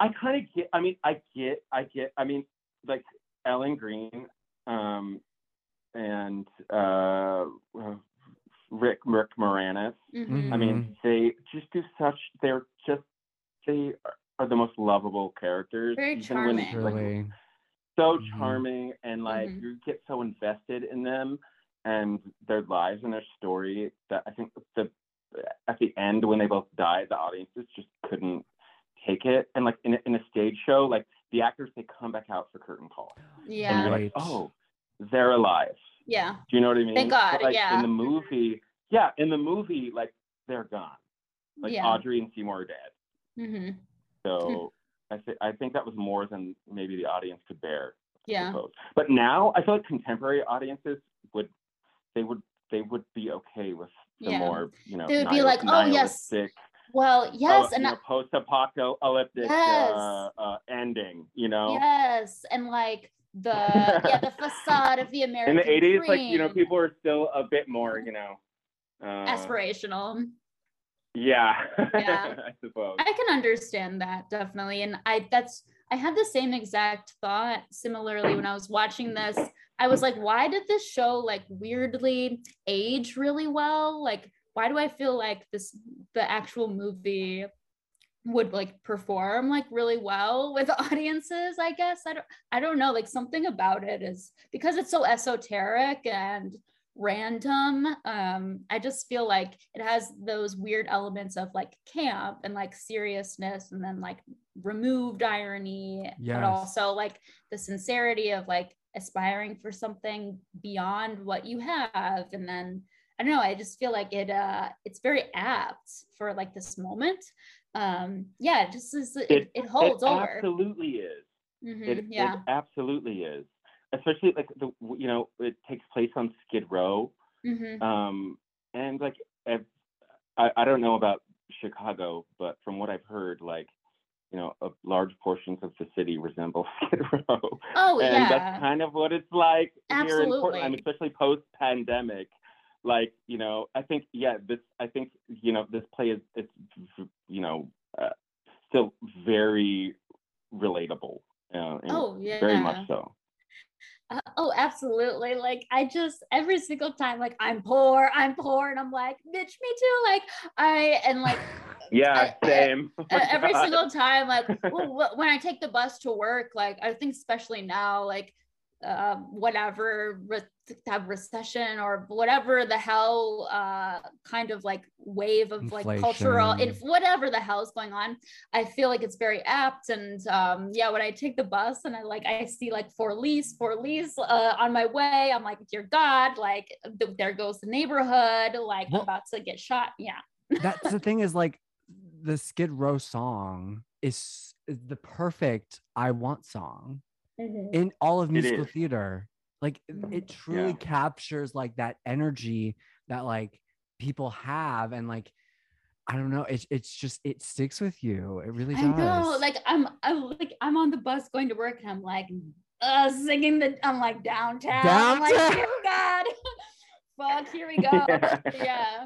I kind of get. I mean, I get. I get. I mean, like Ellen Greene, um, and uh, Rick Rick Moranis. Mhm. I mean, they just do such. They're just. They are, are the most lovable characters. Very even charming. When, like, really so Mhm. charming, and like Mhm. you get so invested in them and their lives and their story that I think the at the end when they both died, the audiences just couldn't take it. And like in a, in a stage show, like the actors they come back out for curtain call, Yeah. and yeah you're Right. like, oh, they're alive. yeah Do you know what I mean? Thank God, But, like, yeah. In the movie, yeah, in the movie, like they're gone. Like yeah Audrey and Seymour are dead. hmm So I think I think that was more than maybe the audience could bear. I yeah suppose. But now I feel like contemporary audiences would they would they would be okay with the Yeah. more you know They would be like, "Oh, yes, well yes uh, and you know, post-apocalyptic Yes. uh, uh, ending. You know, yes and like the yeah the facade of the American in the '80s, like you know, people are still a bit more you know uh, aspirational Yeah, Yeah. I suppose. I can understand that definitely. And I that's I had the same exact thought similarly when I was watching this. I was like, why did this show like weirdly age really well? Like, why do I feel like this the actual movie would like perform like really well with audiences, I guess. I don't I don't know. Like something about it is because it's so esoteric and random um i just feel like it has those weird elements of like camp and like seriousness and then like removed irony Yes. but also like the sincerity of like aspiring for something beyond what you have and then i don't know i just feel like it uh it's very apt for like this moment um yeah it just is it, it, It- holds it over absolutely is. Mhm, It, yeah it absolutely is. Especially like the you know it takes place on Skid Row, Mhm. um, and like I I don't know about Chicago, but from what I've heard, like you know, a large portions of the city resemble Skid Row, oh and yeah that's kind of what it's like here in Portland, I mean, especially post pandemic. Like you know, I think yeah, this I think you know this play is it's you know uh, still very relatable. Uh, oh yeah very much so. Uh, oh, absolutely. Like I just every single time, like I'm poor, I'm poor, and I'm like, bitch, me too. Like I and like Yeah, I- I- same. Oh uh, every God. single time, like well, when I take the bus to work, like I think especially now, like um, whatever re- have recession or whatever the hell uh, kind of like wave of like cultural Inflation. inf- whatever the hell is going on i feel like it's very apt. And um yeah when i take the bus and i like i see like for lease for lease uh, on my way i'm like dear god like th- there goes the neighborhood like Well- i'm about to get shot. Yeah. That's the thing is like the Skid Row song is the perfect I want song in all of musical theater. Like it- Mhm. truly Yeah. captures like that energy that like people have and like I don't know, it's it's just it sticks with you. It really I does. know, like I'm, I'm like I'm on the bus going to work, and I'm like, uh, singing the, I'm like downtown. I'm like, Downtown. dear God, fuck, here we go. Yeah.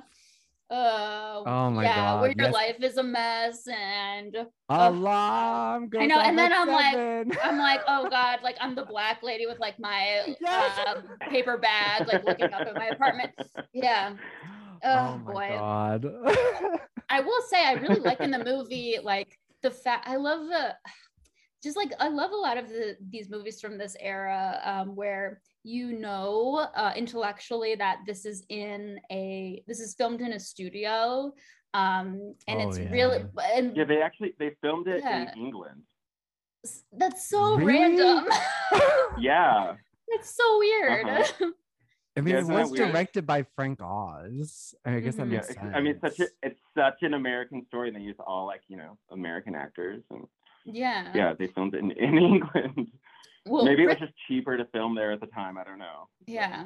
Uh, Oh my god. yeah, where your yes. life is a mess, and Alarm goes know, and then I'm like- I'm like, oh God, like I'm the black lady with like my Yes. um, paper bag, like looking up at my apartment. Yeah. oh Oh, my boy. god. I will say I really like in the movie like the fact I love the just like I love a lot of the these movies from this era um, where you know uh, intellectually that this is in a this is filmed in a studio um, and Oh, it's yeah. really and Yeah, they actually they filmed it Yeah. in England. that's so Really? random. Yeah. it's so weird. Uh-huh. I mean, Yeah, it isn't that was directed by Frank Oz. I guess that Mhm. Yeah, makes it's- sense. I mean, it's such a it's such an American story, and they use all like you know American actors, and yeah. yeah, they filmed it in, in England. well, Maybe it was just cheaper to film there at the time. I don't know. Yeah.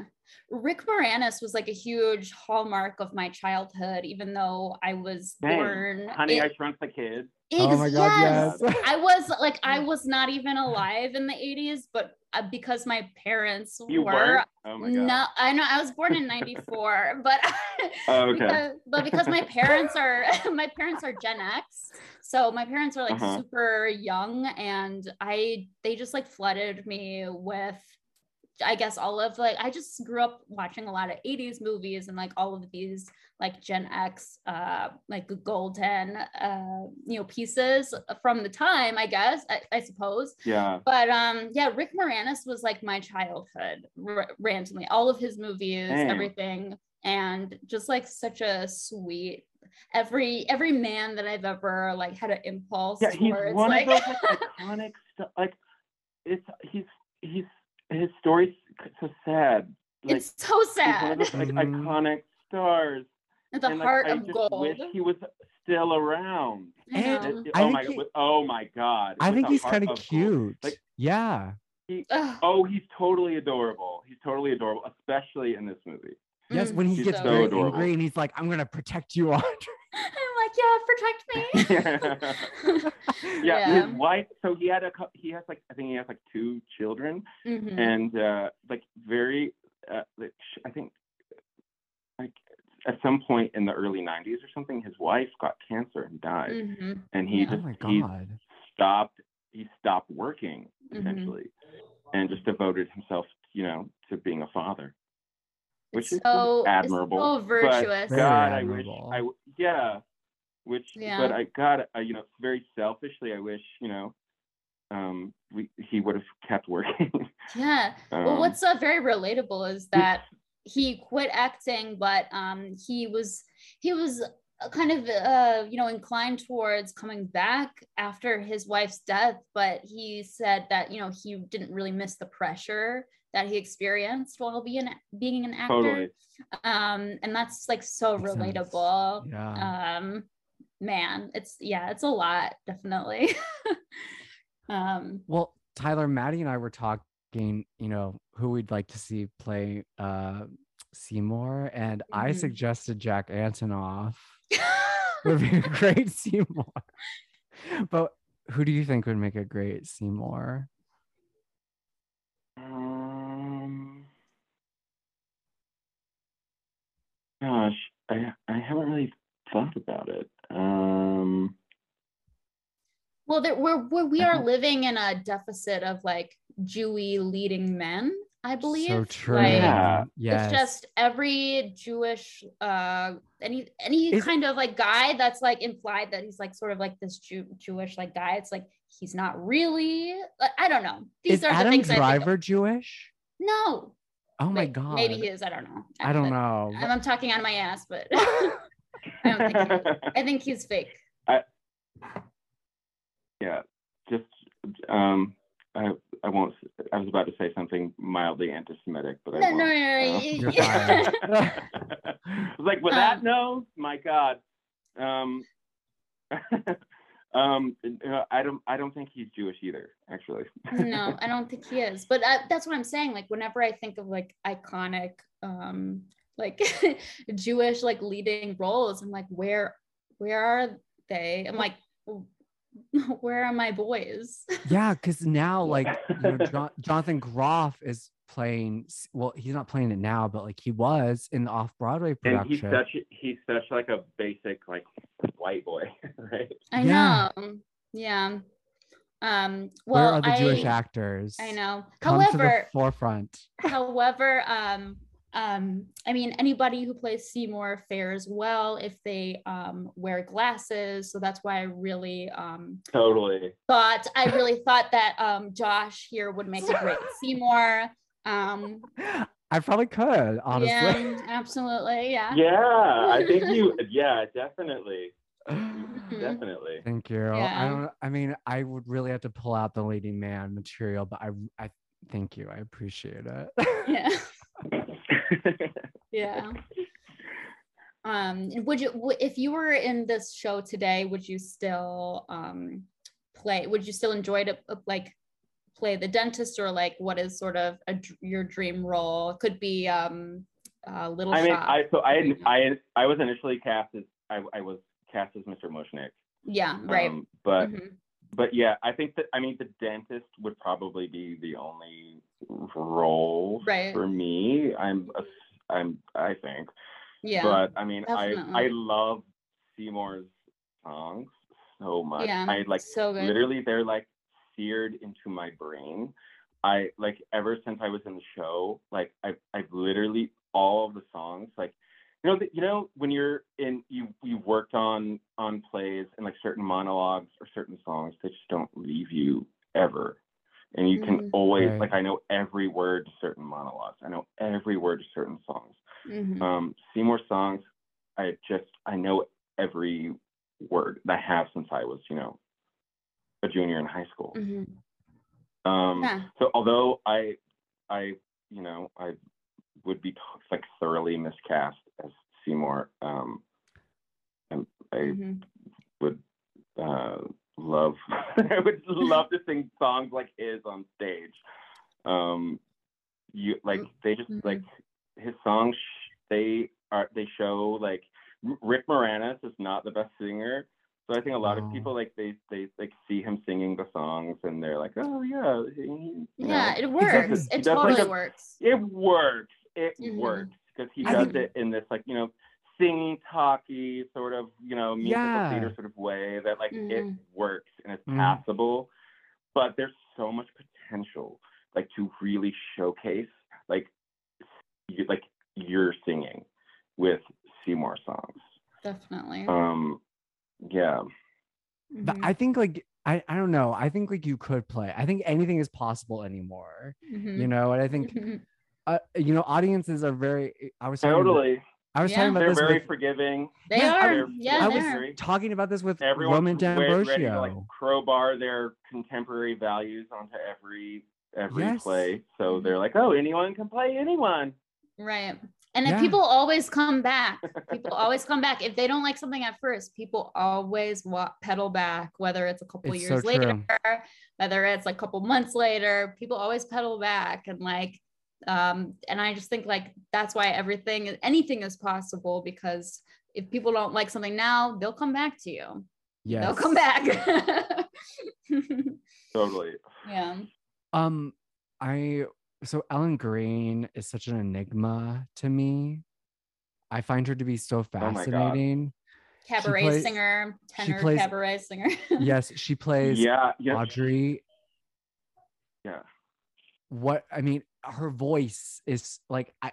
Rick Moranis was like a huge hallmark of my childhood, even though I was Dang. born. Honey, in- I Shrunk the Kids. Oh my God, yes. I was like, I was not even alive in the 80s, but because my parents You were. Oh my god. No, I know I was born in 94, but Oh, okay. because, but because my parents are my parents are Gen X, so my parents are like Uh-huh. super young, and I they just like flooded me with, I guess all of like I just grew up watching a lot of 80s movies and like all of these like Gen X, uh, like golden, uh, you know, pieces from the time, I guess, I, I suppose Yeah. but um yeah rick moranis was like my childhood r- randomly all of his movies Damn. everything and just like such a sweet every every man that i've ever like had an impulse Yeah, he's one like of those like, iconic stuff. Like it's he's he's his story's so sad. Like it's so he's one of sad those like Mhm. iconic stars. at the and, like, heart I of just gold wish he was still around. I And- know. It- oh my he- with- oh my god. I think he's kind of gold. cute. Like- yeah. Ugh. Oh, he's totally adorable. He's totally adorable, especially in this movie. Yes, when he He's gets so very adorable. angry and he's like, I'm gonna protect you, Audrey. i'm like yeah protect me yeah, Yeah. his wife. So he had a he has like I think he has like two children, Mhm. and uh like very uh, like, I think like at some point in the early 90s or something, his wife got cancer and died, Mhm. and he Yeah. Oh just my he stopped he stopped working Mhm. essentially, and just devoted himself, you know, to being a father. Which It's is so it's admirable, so virtuous Very God, I wish admirable. I w- yeah, which Yeah. but I got uh, you know very selfishly I wish you know um we he would have kept working. yeah well Um, what's uh, very relatable is that he quit acting but um he was he was uh, kind of uh you know inclined towards coming back after his wife's death but he said that you know he didn't really miss the pressure that he experienced while being being an actor Totally. um and that's like so Makes relatable Yeah. um man it's yeah it's a lot definitely um Well, Tyler, Maddie and I were talking, you know, who we'd like to see play uh Seymour, and I Mhm. suggested Jack Antonoff would be a great Seymour. But who do you think would make a great Seymour? Um, gosh, I I haven't really thought about it. Um, Well, there, we're, we're we are living in a deficit of like Jewy leading men, I believe. So true. Like, Yeah. Yes. It's just every Jewish, uh, any any Is- kind of like guy that's like implied that he's like sort of like this Jew, Jewish like guy. It's like he's not really. Like, I don't know. These Is are the Adam things I think. Driver Jewish? No. Oh my Wait, god. Maybe he is. I don't know. I don't know. I'm, I'm talking on my ass, but I don't think. He, I think he's fake. I, yeah, just um, I I won't. I was about to say something mildly anti-Semitic, but I No, won't. no, no, no. Uh, y- You're yeah. fine. I was like, with that Um, no, my God. Um, um, I don't. I don't think he's Jewish either. Actually. no i don't think he is but uh, that's what i'm saying like whenever i think of like iconic um like jewish like leading roles i'm like where where are they i'm like where are my boys yeah, because now like you know, Jon- Jonathan Groff is playing. Well, he's not playing it now, but like he was in the off-Broadway and he's such. He's such like a basic like white boy, right? i Yeah. know yeah um Where well are the I, Jewish actors? i know Come to the however forefront. However, um, um, I mean, anybody who plays Seymour fares well if they um, wear glasses. So that's why I really um, Totally. thought I really thought that um, Josh here would make a great Seymour. Um, I probably could, honestly. yeah, absolutely, yeah. Yeah, I think you. Yeah, definitely, Mhm. definitely. Thank you. I don't. I mean, I would really have to pull out the leading man material, but I, I thank you. I appreciate it. Yeah, yeah. Um, would you, if you were in this show today, would you still um, play? Would you still enjoy to uh, like play the dentist or like what is sort of a, your dream role? It could be um, uh, Little I mean, Shop. I so I I I was initially cast as I, I was cast as Mr. Mushnik. yeah, right. Um, but Mhm. But yeah, I think that I mean the dentist would probably be the only role Right. for me. I'm a, I'm I think. Yeah. But I mean, I I love Seymour's songs so much. yeah. I like so good. literally they're like seared into my brain. I like ever since I was in the show, like I've I've literally all of the songs like you know you know when you're in you you've worked on on plays and like certain monologues or certain songs they just don't leave you ever and you can Mhm. always Right. like I know every word to certain monologues I know every word to certain songs Mhm. um Seymour songs I just I know every word that I have since I was you know a junior in high school Mhm. um Yeah. so although I, I, you know, I would be like thoroughly miscast as Seymour, um, and I Mhm. would uh, love, I would love to sing songs like his on stage. Um, you like they just Mhm. like his songs. They are they show like Rick Moranis is not the best singer. So I think a lot No. of people like they they like see him singing the songs and they're like, oh yeah, he- Yeah, know. it works. it- It does like totally a- works. it works. It Mhm. works because he I does think- it in this like you know singing, talky sort of you know musical Yeah. theater sort of way that like it Mhm. works and it's Mhm. passable. But there's so much potential like to really showcase like you, like you're singing with Seymour songs. Definitely. Um, yeah. But Mhm. I think like I, I don't know. I think like you could play. I think anything is possible anymore. Mhm. You know, and I think Mhm. Uh, you know audiences are very. I was talking about- Totally. I was Yeah. talking about They're this very with, forgiving. They Yeah, are. they're- Yeah, I was are. talking about this with Everyone's Roman re- ready to D'Ambrosio. like crowbar their contemporary values onto every every Yes. play. So Mhm. they're like, oh, anyone can play anyone. Right. And then Yeah. people always come back. People always come back. If they don't like something at first, people always wa- pedal back, whether it's a couple It's years so later, whether it's a couple months later, people always pedal back. And like, um, and I just think like that's why everything, anything is possible because if people don't like something now, they'll come back to you. yeah They'll come back. Totally. yeah. Um, I so Ellen Greene is such an enigma to me. I find her to be so Oh my God. fascinating. Cabaret plays- singer, tenor plays- cabaret singer. yes, she plays Yeah. Yeah. Audrey. Yeah. What I mean, her voice is like I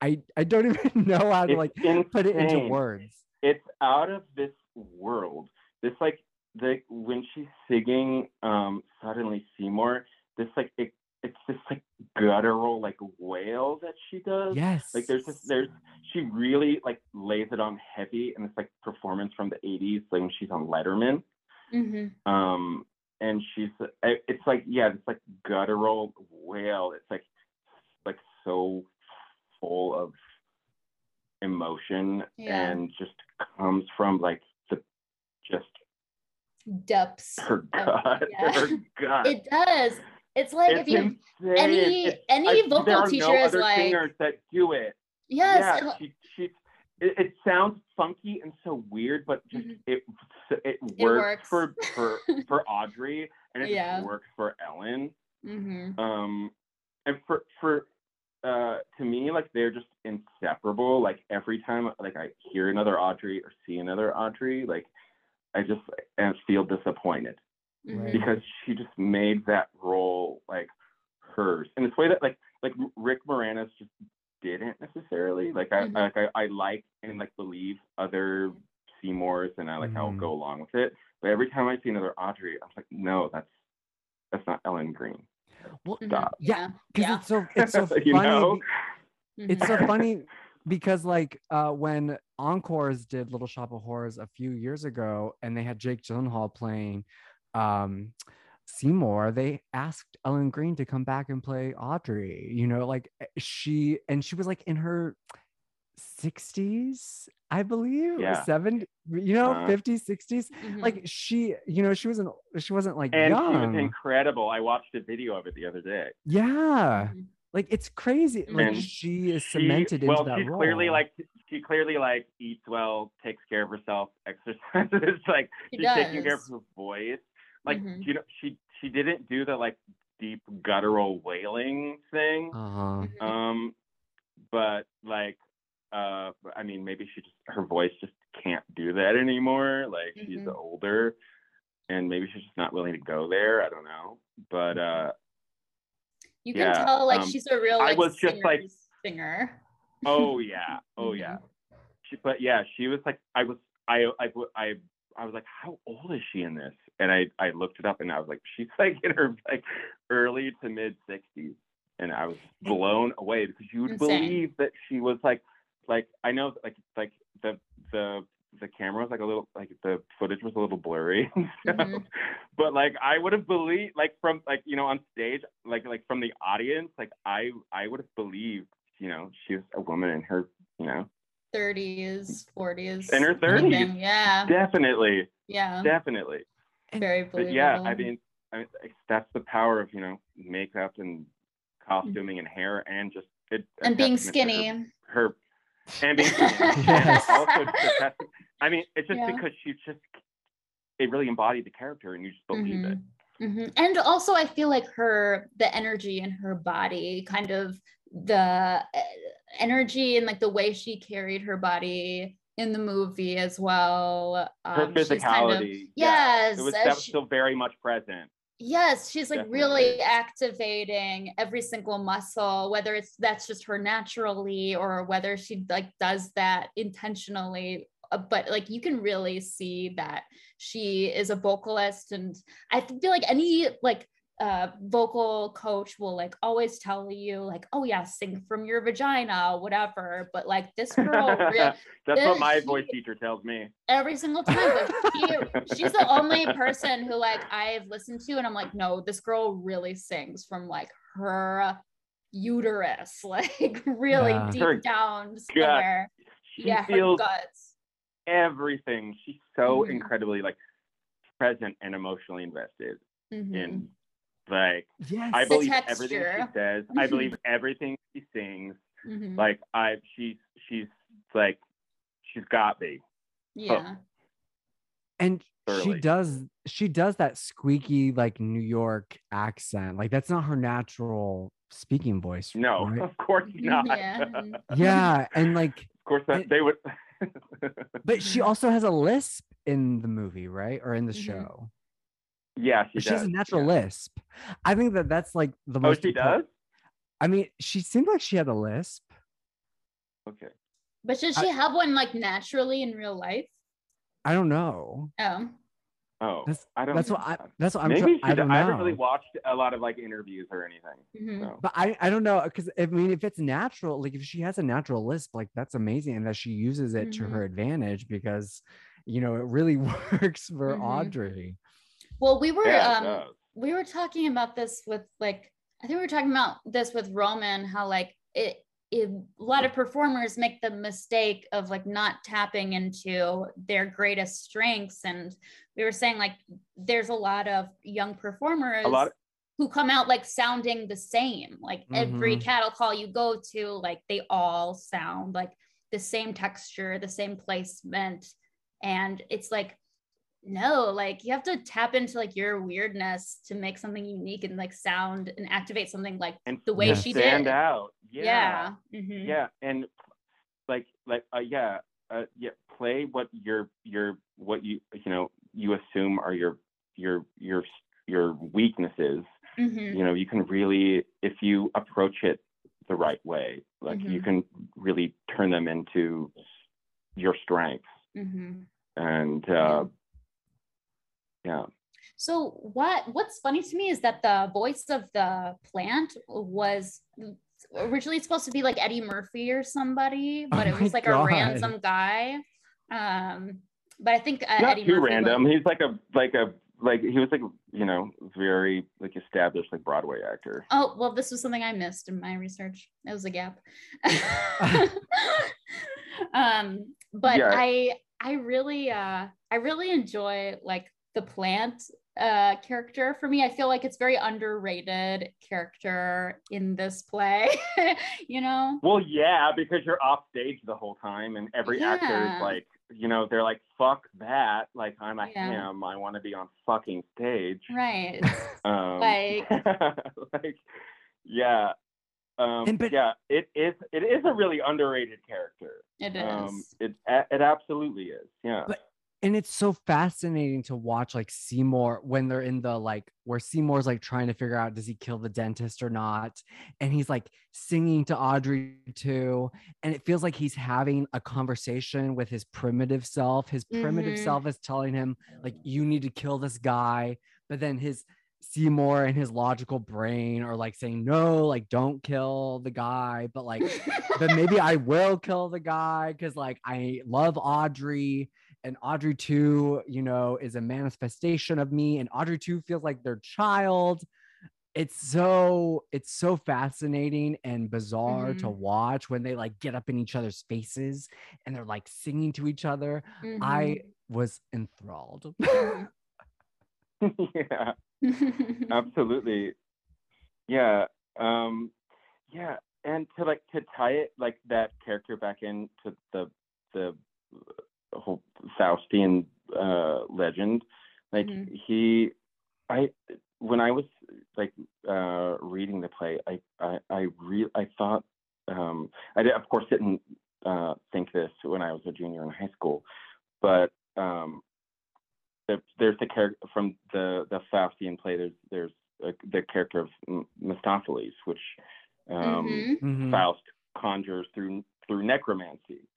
I I don't even know how to It's like put it into words. It's out of this world. This like the when she's singing um suddenly Seymour, this like it, it's this like guttural like wail that she does. Yes. Like there's this there's she really like lays it on heavy in this like performance from the 80s like when she's on Letterman. hmm Um and she's it's like yeah, it's like guttural wail. It's like like so full of emotion Yeah. and just comes from like the just Depths. her of- gut. yeah. Her gut. It does. It's like it's if you insane. any It's- any I- vocal teacher no is like singers that do it. yes, yeah, she, she, it, it sounds funky and so weird, but just Mhm. it it works, works. for for for Audrey and it Yeah. works for Ellen. Mhm. Um, and for for uh to me, like they're just inseparable. Like every time like I hear another Audrey or see another Audrey, like I just and feel disappointed because she just made that role like hers in this way that like like Rick Moranis just didn't necessarily like I Mhm. like I, I like and like believe other Seymours and I like I'll Mhm. go along with it but every time I see another Audrey I'm like no that's that's not Ellen Greene well, stop. Yeah, because Yeah. it's so it's so funny. you know It's so funny because like uh when Encores did Little Shop of Horrors a few years ago and they had Jake Gyllenhaal playing um Seymour, they asked Ellen Greene to come back and play Audrey. You know, like eh, she and she was like in her 60s, I believe, Yeah. or 70, you know, Uh-huh. 50s, 60s. Mhm. Like she, you know, she wasn't she wasn't like And she young. was incredible. I watched a video of it the other day. yeah. Mhm. Like it's crazy. Like And she is She- cemented well, into that she's role. clearly like she clearly like eats well, takes care of herself, exercises. like She she's taking care of her voice. Like Mhm. you know, she she didn't do the like deep guttural wailing thing. uh-huh. Mhm. Um, but like, uh, I mean, maybe she just her voice just can't do that anymore. Like she's Mhm. older, and maybe she's just not willing to go there. I don't know, but uh, You can yeah, tell like um, she's a real I like was just, like- singer. oh yeah, oh yeah. She, but yeah, she was like, I was, I, I, I, I was like, how old is she in this? And I, I looked it up, and I was like, she's like in her like early to mid sixties, and I was blown away because you would Insane. believe that she was like, like I know, like, like the the the camera was like a little, like the footage was a little blurry, stuff. Mhm. but like I would have believed, like from like you know on stage, like like from the audience, like I I would have believed, you know, she was a woman in her, you know, 30s, 40s. In her anything. 30s. Yeah. definitely, Yeah. definitely. Very But believable. yeah, I mean, I mean, that's the power of you know makeup and costuming and hair and just it, and being to her- skinny. Her, and being. Yes. and also I mean, it's just Yeah. because she just it really embodied the character and you just believe it. Mhm. And also, I feel like her, the energy in her body, kind of the uh, energy and like the way she carried her body in the movie as well. Her Um, she's kind of- physicality, yeah, yes, it was that was she- still very much present. Yes, she's like really activating every single muscle, whether it's that's just her naturally or whether she like does that intentionally. Uh, But like you can really see that she is a vocalist, and I feel like any like uh vocal coach will like always tell you like oh yeah sing from your vagina whatever but like this girl re- That's what this- my she- voice teacher tells me. every single time but she, she's the only person who like i've listened to and i'm like no this girl really sings from like her uterus like really Yeah. deep Her down gut. somewhere She yeah her guts everything. She's so Mhm. incredibly like present and emotionally invested Mhm. in like Yes. I believe everything she says. I believe everything she sings. Mhm. Like I she's she's like she's got me. yeah and she does she does that squeaky like New York accent. Like that's not her natural speaking voice. No, right? of course not. Yeah. yeah, and like of course that It- they would but she also has a lisp in the movie, right? Or in the Mhm. show. Yeah, she, She, does. has a natural yeah. lisp. I think that that's like the Oh, most she impor- does? I mean, she seemed like she had a lisp. Okay. but does she have one like naturally in real life I don't know. oh Oh, That's- I don't That's what I that's what I'm Maybe try- I don't I haven't really watched a lot of like interviews or anything. Mhm. So. But I, I don't know because I mean if it's natural, like if she has a natural lisp, like that's amazing, and that she uses it to Mhm. her advantage because you know it really works for Mhm. Audrey. Well we were Yeah, um does. we were talking about this with like I think we were talking about this with Roman how like it, it a lot of performers make the mistake of like not tapping into their greatest strengths and we were saying like there's a lot of young performers lot. who come out like sounding the same like every Mhm. cattle call you go to like they all sound like the same texture the same placement and it's like no like you have to tap into like your weirdness to make something unique and like sound and activate something like and the way Yeah. she stand did out. yeah Yeah. Mhm. Yeah. And like like uh, yeah uh, yeah play what your your what you you know you assume are your your your your weaknesses. Mhm. You know you can really if you approach it the right way like you Mhm. can really turn them into your strengths Mhm. and uh yeah So what what's funny to me is that the voice of the plant was originally supposed to be like Eddie Murphy or somebody, but Oh it was like God. a random guy. Um, but I think uh, not Eddie too Murphy random. was- He's like a like a like he was like you know very like established like Broadway actor. oh well, this was something I missed in my research. It was a gap. um, but Yeah. I I really uh I really enjoy like the plant uh character for me. I feel like it's very underrated character in this play, you know? Well, yeah, because you're off stage the whole time, and every actor is like, you know, they're like, "Fuck that!" Like I'm a Yeah. ham. I want to be on fucking stage. Right. Um, Like- like, yeah, um, And but- yeah. It is. It is a really underrated character. It is. Um, it it absolutely is. Yeah. But- and it's so fascinating to watch like Seymour when they're in the like where Seymour's like trying to figure out does he kill the dentist or not? And he's like singing to Audrey 2 and it feels like he's having a conversation with his primitive self. His primitive Mhm. self is telling him like you need to kill this guy but then his Seymour and his logical brain are like saying no like don't kill the guy but like but maybe I will kill the guy because like I love Audrey and Audrey 2, you know, is a manifestation of me, and Audrey 2 feels like their child. It's so it's so fascinating and bizarre to Mhm. watch when they like get up in each other's faces and they're like singing to each other. Mhm. I was enthralled. Mhm. yeah. absolutely yeah um yeah and to like to tie it like that character back into the the whole faustian uh legend like Mhm. he i when i was like uh reading the play i i i re i thought um i did, of course didn't uh think this when i was a junior in high school but um the, there's the character from the the Faustian play. There's there's uh the character of Mephistopheles, which um, Mhm. Mhm. Faust conjures through through necromancy,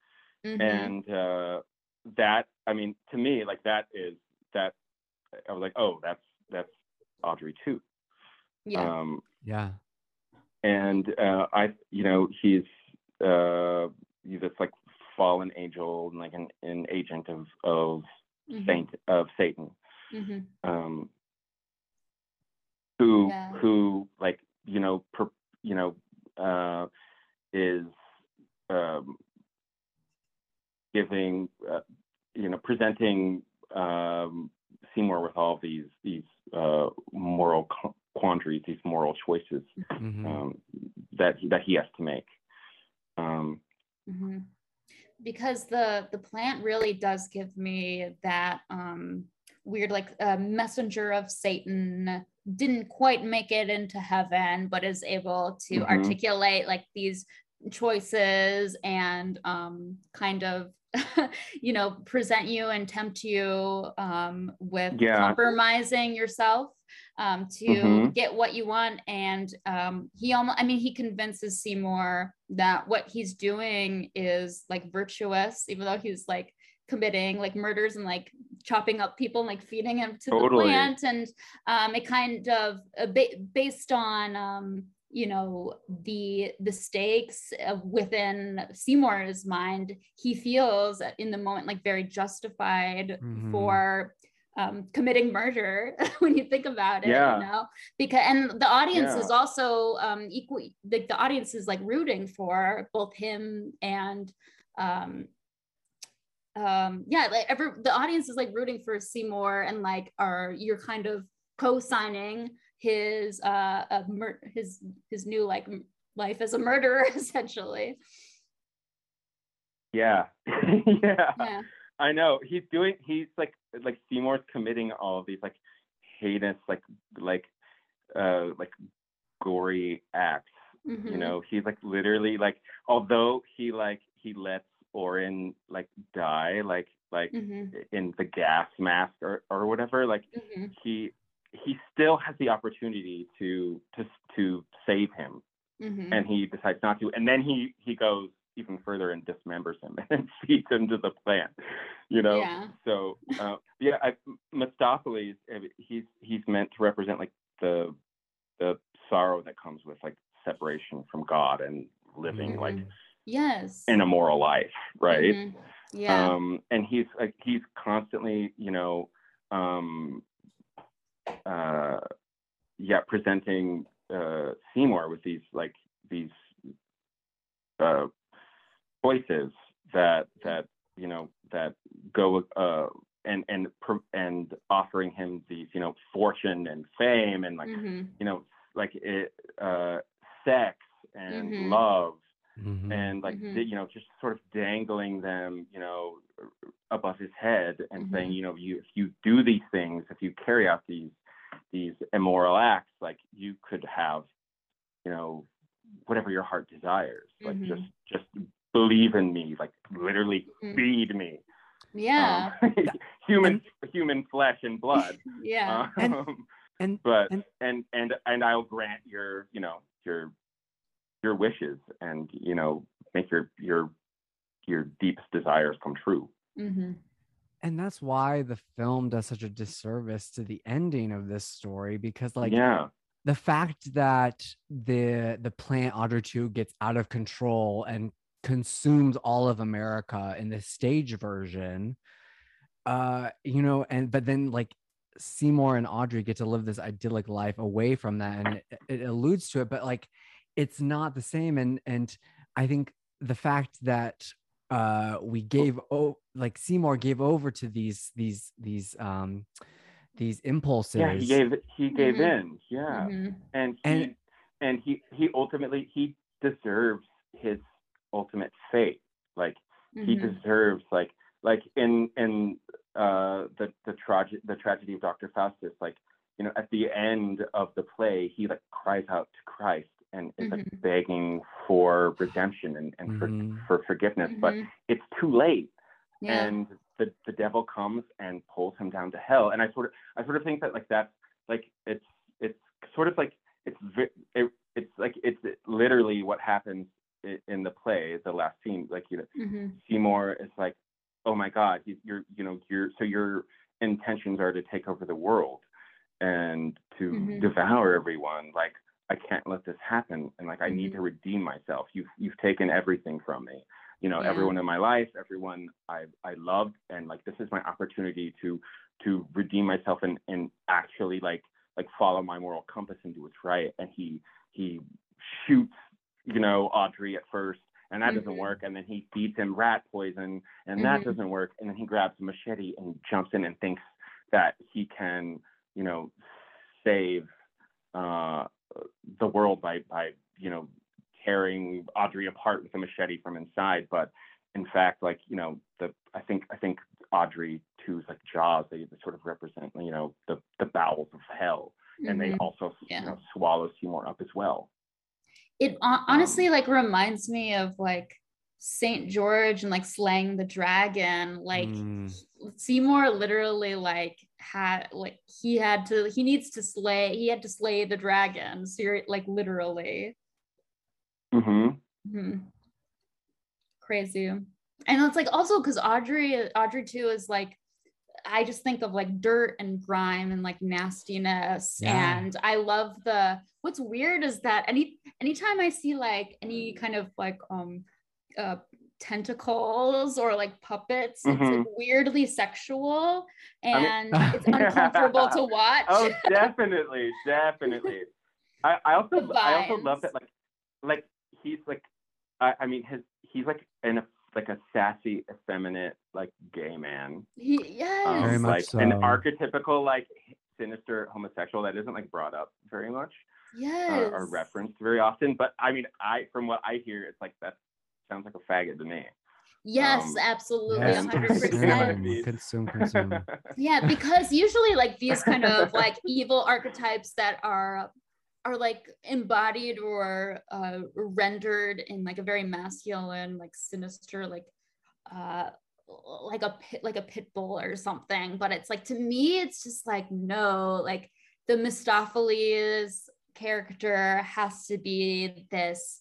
Mhm. and uh, that I mean to me like that is that I was like oh that's that's Audrey 2. yeah. Um, Yeah. and uh, I, you know, he's uh, he's this like fallen angel and like an, an agent of of Mhm. saint of Satan. Mhm. um, who Yeah. who like you know per, you know uh, is um, giving uh, you know presenting um, Seymour with all these these uh, moral qu- quandaries, these moral choices Mm-hmm. Mhm. um, that he, that he has to make. Um, hmm Because the the plant really does give me that um, weird like uh, messenger of Satan didn't quite make it into heaven, but is able to Mhm. articulate like these choices and um, kind of you know present you and tempt you um, with Yeah. compromising yourself um, to Mhm. get what you want and um, he almost i mean he convinces seymour that what he's doing is like virtuous even though he's like committing like murders and like chopping up people and like feeding him to Totally. the plant and um, it kind of uh, ba- based on um, you know the the stakes within seymour's mind he feels in the moment like very justified Mhm. for um, committing murder when you think about it Yeah. you know because and the audience is also um equally like the audience is like rooting for both him and um um yeah like every the audience is like rooting for seymour and like are you're kind of co-signing his uh, uh mur- his his new like life as a murderer essentially yeah, yeah. yeah I know he's doing. He's like like Seymour's committing all of these like heinous like like uh like gory acts. You Mhm. know, he's like literally like although he like he lets Orin like die like like Mhm. in the gas mask or or whatever like Mhm. he he still has the opportunity to to to save him Mhm. and he decides not to and then he he goes even further and dismembers him and feeds him to the plant you know Yeah. so uh, yeah I, Mephistopheles he's he's meant to represent like the the sorrow that comes with like separation from God and living like Mhm. yes a moral life right Mhm. yeah um and he's like he's constantly you know um uh yeah presenting uh seymour with these like these uh choices that that you know that go uh, and and and offering him these you know fortune and fame and like mm-hmm. you know like it uh, sex and Mhm. love Mhm. and like Mhm. you know just sort of dangling them you know above his head and Mhm. saying you know you if you do these things if you carry out these these immoral acts like you could have you know whatever your heart desires like Mhm. just just believe in me like literally Mhm. feed me yeah um, human human flesh and blood yeah And- um, and but and- and and and I'll grant your you know your your wishes and you know make your your your deepest desires come true. hmm and that's why the film does such a disservice to the ending of this story because like yeah, the fact that the the plant Audrey 2 gets out of control and consumes all of America in the stage version, uh, you know, and but then like Seymour and Audrey get to live this idyllic life away from that, and it, it alludes to it, but like it's not the same. And and I think the fact that uh we gave oh like Seymour gave over to these these these um these impulses yeah. He gave he gave Mhm. in. Yeah, hmm and he And- and, he he ultimately he deserves his ultimate fate. Like he hmm deserves like like in in uh the the tragic the tragedy of Dr. Faustus like you know at the end of the play he like cries out to Christ and is like Mhm. begging for redemption and, and Mhm. for for forgiveness but Mhm. it's too late yeah and the the devil comes and pulls him down to hell and I sort of I sort of think that like that's like it's it's sort of like it's it, it's like it's literally what happens in the play the last scene like you know hmm Seymour is like, oh my God, you- you're, you know, you're, so your intentions are to take over the world and to Mhm. devour everyone. Like, I can't let this happen. And like, I need to redeem myself. You've, you've taken everything from me. You know, Yeah. everyone in my life, everyone I, I loved. And like, this is my opportunity to, to redeem myself and, and actually like, like follow my moral compass and do what's right. And he, he shoots, you know, Audrey at first and that doesn't Mhm. work. And then he feeds him rat poison, and that Mhm. doesn't work. And then he grabs a machete and jumps in and thinks that he can, you know, save uh, the world by by you know tearing Audrey apart with a machete from inside. But in fact, like you know, the I think I think Audrey two's like jaws. They sort of represent you know the the bowels of hell, and they Mhm. also Yeah. you know swallow Seymour up as well. it hon- honestly like reminds me of like Saint George and like slaying the dragon. Like Mm. Seymour literally like had like he had to he needs to slay he had to slay the dragon. Seri- like literally. hmm Mhm. Crazy. And it's like also because Audrey Audrey 2 is like I just think of like dirt and grime and like nastiness. Yeah. And I love the what's weird is that any anytime I see like any kind of like um uh tentacles or like puppets, it's like weirdly sexual Mm-hmm. I and mean- it's uncomfortable to watch. Oh, definitely, definitely. I, I also I also love vibes. that like like he's like I, I mean his he's like an like a sassy, effeminate, like gay man. He, yes. Um, Very much like an archetypical like sinister homosexual that isn't like brought up very much yes. uh, or referenced very often. But I mean I from what I hear it's like that sounds like a faggot to me. Yes, Um, absolutely. Yes, 100%. consume, consume, consume. yeah because usually like these kind of like evil archetypes that are are like embodied or uh rendered in like a very masculine like sinister like uh like a pit like a pit bull or something but it's like to me it's just like no like the Mephistopheles character has to be this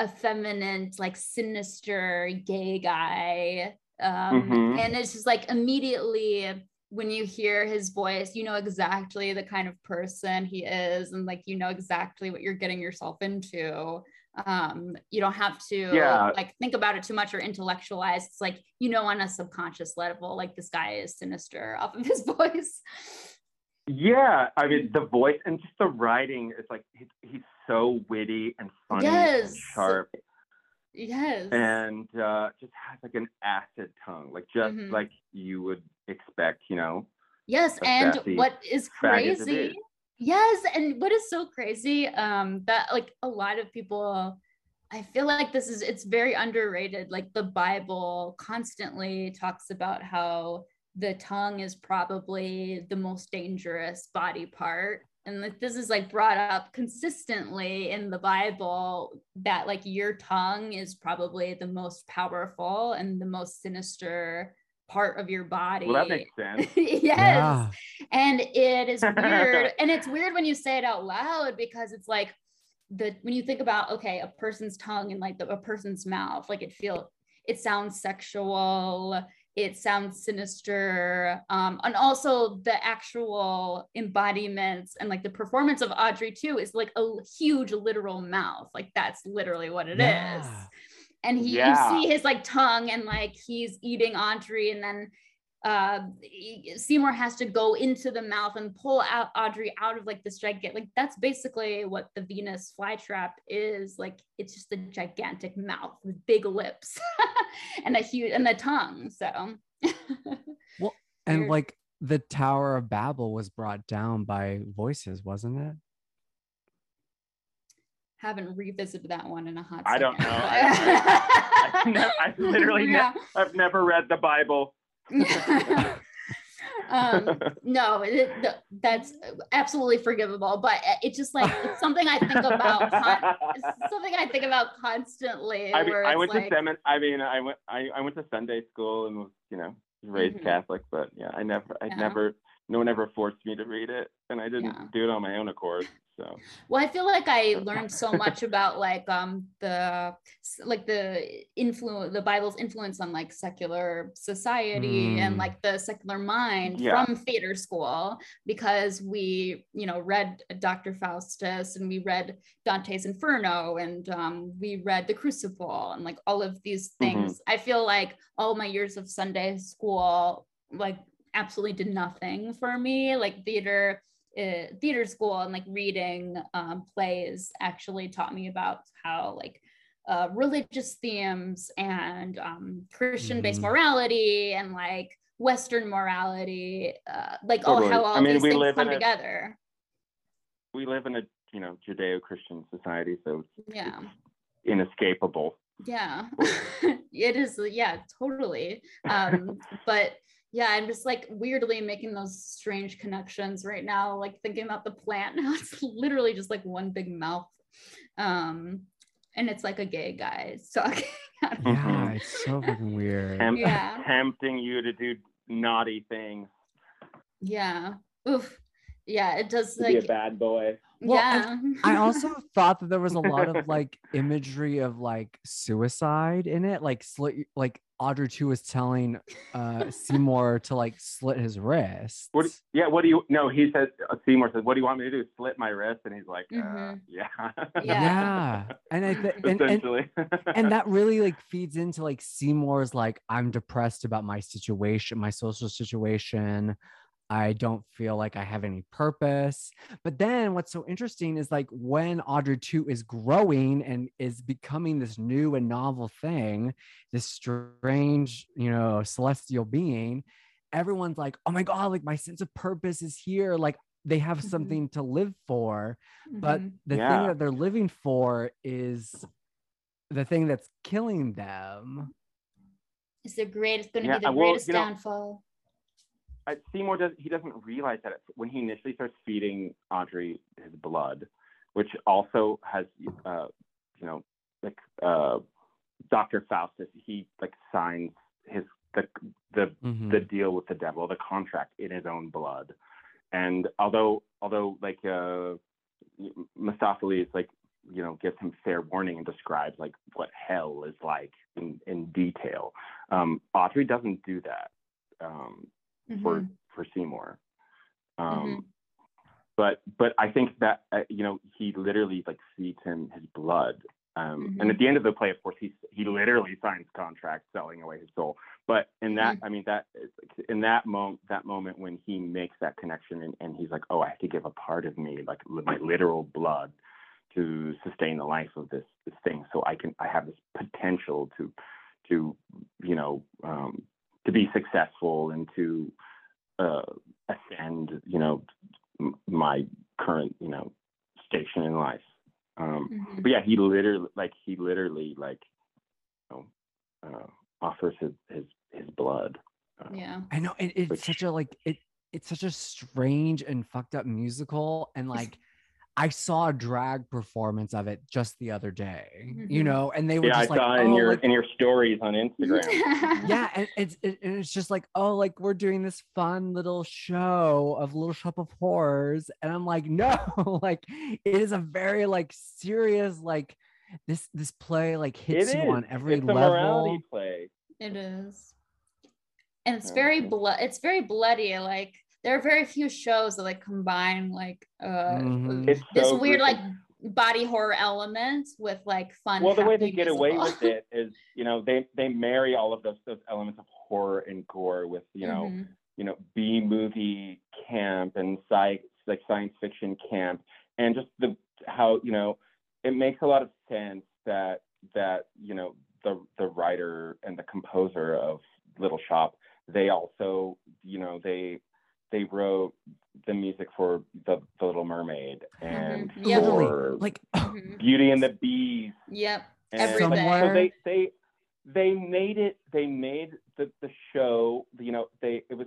effeminate like sinister gay guy um Mhm. and it's just like immediately when you hear his voice you know exactly the kind of person he is and like you know exactly what you're getting yourself into um you don't have to Yeah. like think about it too much or intellectualize it's like you know on a subconscious level like this guy is sinister off of his voice Yeah, I mean the voice and just the writing is like he's, he's so witty and funny and sharp. Yes. and uh, just has like an acid tongue, like just Mhm. like you would expect, you know. Yes, and what is fag as it crazy? is. Yes, and what is so crazy? Um, that like a lot of people, I feel like this is it's very underrated. Like the Bible constantly talks about how the tongue is probably the most dangerous body part. And like this is like brought up consistently in the Bible that like your tongue is probably the most powerful and the most sinister part of your body. Well, that makes sense. yes. Yeah. And it is weird. and it's weird when you say it out loud because it's like the when you think about okay, a person's tongue and like the, a person's mouth, like it feel it sounds sexual, it sounds sinister. Um, and also the actual embodiments and like the performance of Audrey 2 is like a huge literal mouth. Like that's literally what it is Yeah. and he Yeah. you see his like tongue and like he's eating Audrey and then uh Seymour has to go into the mouth and pull out Audrey out of like this gigantic like that's basically what the Venus flytrap is like it's just a gigantic mouth with big lips and a huge and the tongue so well, And like the Tower of Babel was brought down by voices, wasn't it? haven't revisited that one in a hot I don't know. I- I- I've never- I've literally ne- I've never read the Bible. um, no, it, th- that's absolutely forgivable, but it's just like it's something I think about. Con- something I think about constantly. I mean, I went like, to semin. I mean, I went. I, I went to Sunday school and was, you know, raised Mhm. Catholic. But yeah, I never. I Yeah. never. No one ever forced me to read it, and I didn't Yeah. do it on my own accord. So Well, I feel like I learned so much about like um the like the influence the Bible's influence on like secular society and Mm. like the secular mind Yeah. from theater school because we you know read Dr. Faustus and we read Dante's Inferno and um, we read The Crucible and like all of these things. I feel like all my years of Sunday school like absolutely did nothing for me like theater uh, theater school and like reading um, plays actually taught me about how like uh, religious themes and um, Christian-based Mhm. morality and like Western morality, uh, like Totally. how all I mean, these things live come a- together. we live in a you know Judeo-Christian society, so it's Yeah, inescapable. yeah, it is. Yeah, totally. Um, but yeah, I'm just like weirdly making those strange connections right now, like thinking about the plant. Now it's literally just like one big mouth. Um, and it's like a gay guy talking. Yeah, it's so fucking weird. Temp- Yeah. tempting you to do naughty things. yeah. Oof. Yeah, it does To be a bad boy. Well, yeah. I also thought that there was a lot of like imagery of like suicide in it. Like slit like Audrey 2 was telling uh Seymour to like slit his wrist. What? Yeah. What do you? No, he said Uh, Seymour said, "What do you want me to do? Slit my wrist?" And he's like, uh, Mhm. "Yeah." Yeah. Yeah. And I th- and, and Essentially. and that really like feeds into like Seymour's like I'm depressed about my situation, my social situation. I don't feel like I have any purpose. But then what's so interesting is like when Audrey 2 is growing and is becoming this new and novel thing, this strange, you know, celestial being, everyone's like, "Oh my god, like my sense of purpose is here." Like they have Mhm. something to live for but Mhm. the Yeah. thing that they're living for is the thing that's killing them it's the greatest going to Yeah, be the well, greatest you know- downfall. I, Seymour does. He doesn't realize that when he initially starts feeding Audrey his blood, which also has, uh, you know, like uh, Doctor Faustus. He like signs his the the Mhm. the deal with the devil, the contract in his own blood. And although although like uh, Mephistopheles like you know gives him fair warning and describes like what hell is like in in detail, um, Audrey doesn't do that um, for Mhm. for Seymour. Um, Mhm. But but I think that uh, you know he literally like feeds him his blood. Um, And Mhm. at the end of the play, of course, he he literally signs contract selling away his soul. But in that, Mm-hmm. I mean, that in that moment, that moment when he makes that connection and, and he's like, oh, I have to give a part of me, like my literal blood, to sustain the life of this this thing so i can i have this potential to to you know um, to be successful and to uh, ascend you know m- my current you know station in life um, Mhm. but yeah he literally like he literally like you know uh, offers his his his blood uh, Yeah. I know it, it's Which- such a like it it's such a strange and fucked up musical and like I saw a drag performance of it just the other day, you Mhm. know, and they were yeah i just like, saw in oh, your like, in your stories on instagram yeah, and it's it, and it's just like, oh, like we're doing this fun little show of Little Shop of Horrors, and I'm like, no, like it is a very like serious like this this play like it hits is you on every it's a level. morality play It is. And it's very okay. blood it's very bloody. Like there are very few shows that like combine like uh Mhm. it's this so weird like body horror element with like fun. well the way they happy get away with it is you know they they marry all of those those elements of horror and gore with you know Mhm. you know b movie camp and sci like science fiction camp and just the how you know it makes a lot of sense that that you know the the writer and the composer of little shop they also you know they they wrote the music for the, the little mermaid and Mhm. Yeah. For like Mhm. beauty and the beast Yep. and Everything. like, so they they they made it. They made the the show. You know, they it was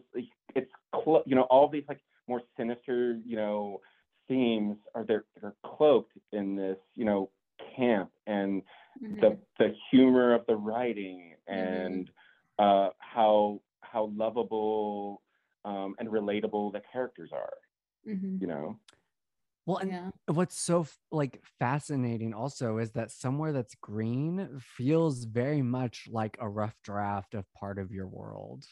it's clo- you know all these like more sinister you know themes are they're they're cloaked in this you know camp and Mhm. the the humor of the writing and uh, how how lovable um, and relatable the characters are. Mhm. You know. well, and Yeah. what's so f- like fascinating also is that somewhere that's green feels very much like a rough draft of part of your world.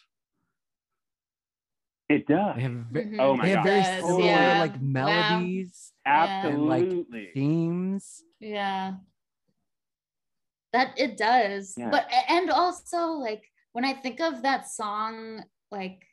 It does. They have ve- Mhm. Oh my they have God. very Yes, similar yeah. like Wow. melodies, and, like, Absolutely. themes. Yeah. That it does. Yeah. But and also like when I think of that song, like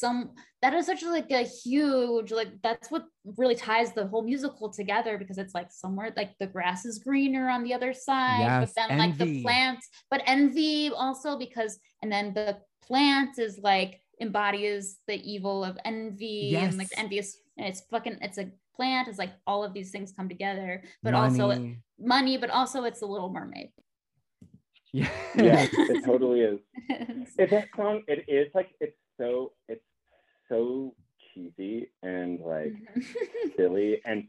some that is such like a huge like that's what really ties the whole musical together because it's like somewhere like the grass is greener on the other side Yes, but then like the envy. plants but envy also because and then the plant is like embodies the evil of envy and like Yes. envious and it's fucking it's a plant it's like all of these things come together but also it- money. money, but also it's the Little Mermaid. yeah, yeah, it totally is. It, that song, it is like it's so it's so cheesy and like silly and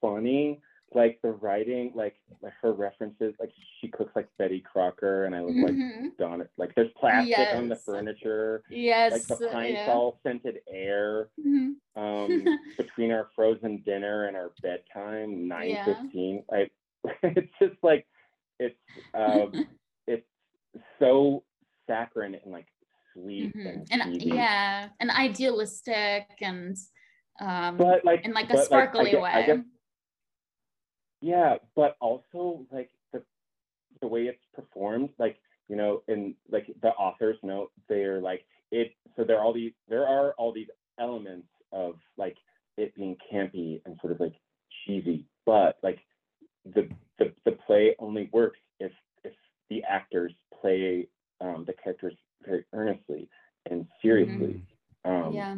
funny. Like the writing, like, her references, like she cooks like Betty Crocker, and I look like Mhm. Donna. Like there's plastic on the furniture, yes. like the pine yeah. sol scented air Mhm. um, between our frozen dinner and our bedtime, nine Yeah. fifteen. Like it's just like it's um, it's so saccharine and like sweet Mhm. and, And yeah, and idealistic and um but like in like a sparkly I guess, way. I guess, yeah, but also like the the way it's performed, like you know, and like the authors note, they're like it. So there are all these there are all these elements of like it being campy and sort of like cheesy, but like the the the play only works if if the actors play um, the characters very earnestly and seriously. Um, yeah.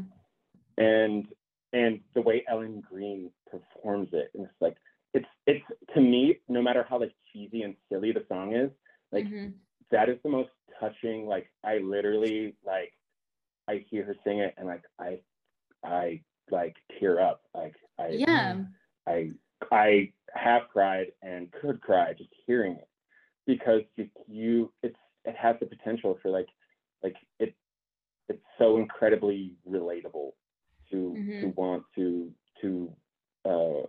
and and the way Ellen Greene performs it, and it's like it's it's to me, no matter how like cheesy and silly the song is, like Mhm. that is the most touching. Like I literally like I hear her sing it, and like I I like tear up. Like I yeah. I I have cried and could cry just hearing it because you, you it's it has the potential for like like it it's so incredibly relatable to to Mhm. want to to uh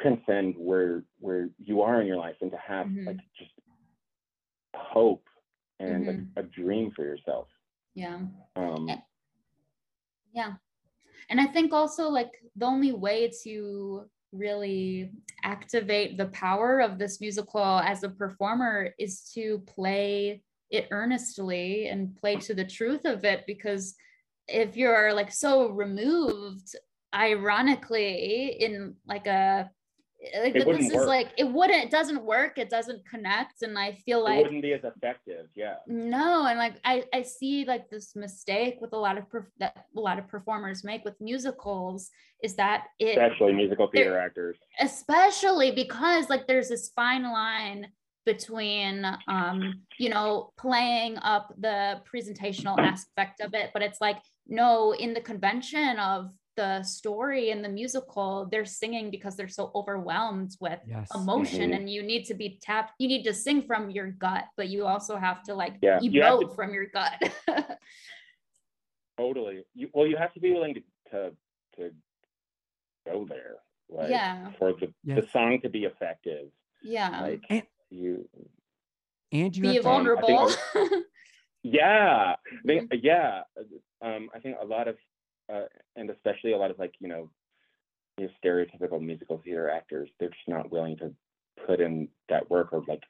transcend where where you are in your life and to have Mhm. like just hope and Mhm. like a dream for yourself Yeah. um. Yeah. And I think also like the only way to really activate the power of this musical as a performer is to play it earnestly and play to the truth of it because if you're like so removed ironically in like a like It this wouldn't is work. like it wouldn't it doesn't work it doesn't connect and i feel like it wouldn't be as effective. Yeah. no and like i i see like this mistake with a lot of perf- that a lot of performers make with musicals is that it Especially musical theater actors. especially because like there's this fine line between um you know playing up the presentational aspect of it but it's like no in the convention of the story and the musical they're singing because they're so overwhelmed with Yes. emotion Mhm. and you need to be tapped you need to sing from your gut but you also have to like Yeah, you have to- from your gut Totally. You, well, you have to be willing to to, to go there. Like, Yeah. For the, Yes. the song to be effective. yeah Like And- you. And you be have to, Um, vulnerable think Yeah. I think, yeah. Um, I think a lot of, uh, and especially a lot of like you know, you know, stereotypical musical theater actors, they're just not willing to put in that work or like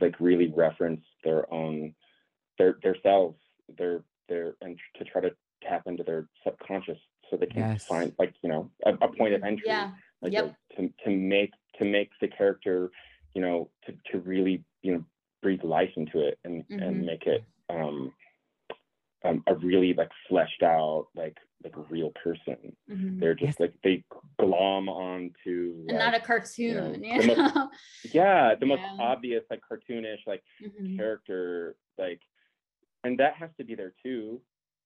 like really reference their own their their selves their their and to try to tap into their subconscious so they can Yes. find like you know a, a point of entry yeah like Yep. a- to, to make to make the character you know to, to really you know breathe life into it and Mhm. and make it um, um a really like fleshed out like like a real person Mhm. they're just Yes. like they glom onto and not a cartoon you know, you the most- yeah the most obvious like cartoonish like Mhm. character like and that has to be there too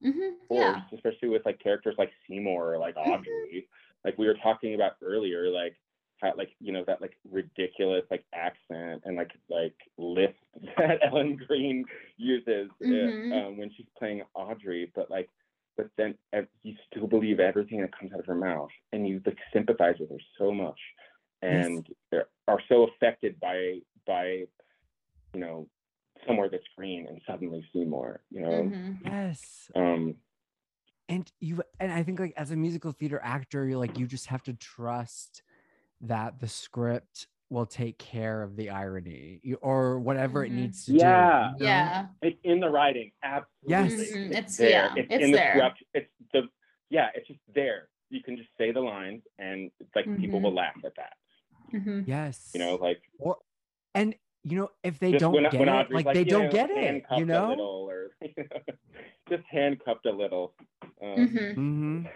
Mhm. of course, yeah especially with like characters like Seymour or like. Audrey. Like we were talking about earlier, like how like you know that like ridiculous like accent and like like lisp that Ellen Greene uses uh, Mhm. um, when she's playing Audrey, but like but then ev- you still believe everything that comes out of her mouth, and you like sympathize with her so much, and are- are so affected by by you know somewhere that's green and suddenly Seymour, you know. Mhm. yes. Um, and you and i think like as a musical theater actor you're like you just have to trust that the script will take care of the irony or whatever Mhm. it needs to Yeah. do you know? yeah It's in the writing, absolutely. Yes. Mhm, it's- there. yeah, it's, it's in there. the script. It's the yeah, it's just there. You can just say the lines, and it's like people Mhm. will laugh at that. Mhm. yes You know, like or and you know if they don't when, get when it Audrey's like, they don't know, get it handcuffed you a know little, or just handcuffed a little. Um, Mhm. hmm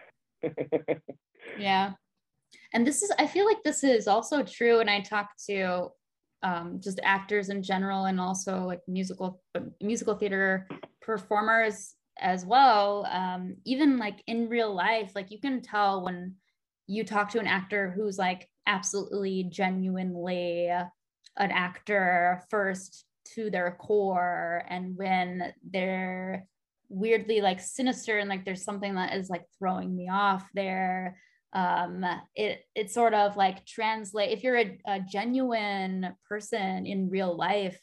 Yeah. And this is, I feel like this is also true. And I talk to um, just actors in general and also like musical, musical theater performers as well. Um, even like in real life, like you can tell when you talk to an actor who's like absolutely genuinely an actor first to their core and when they're weirdly like sinister and like there's something that is like throwing me off there um it it sort of like translate if you're a, a genuine person in real life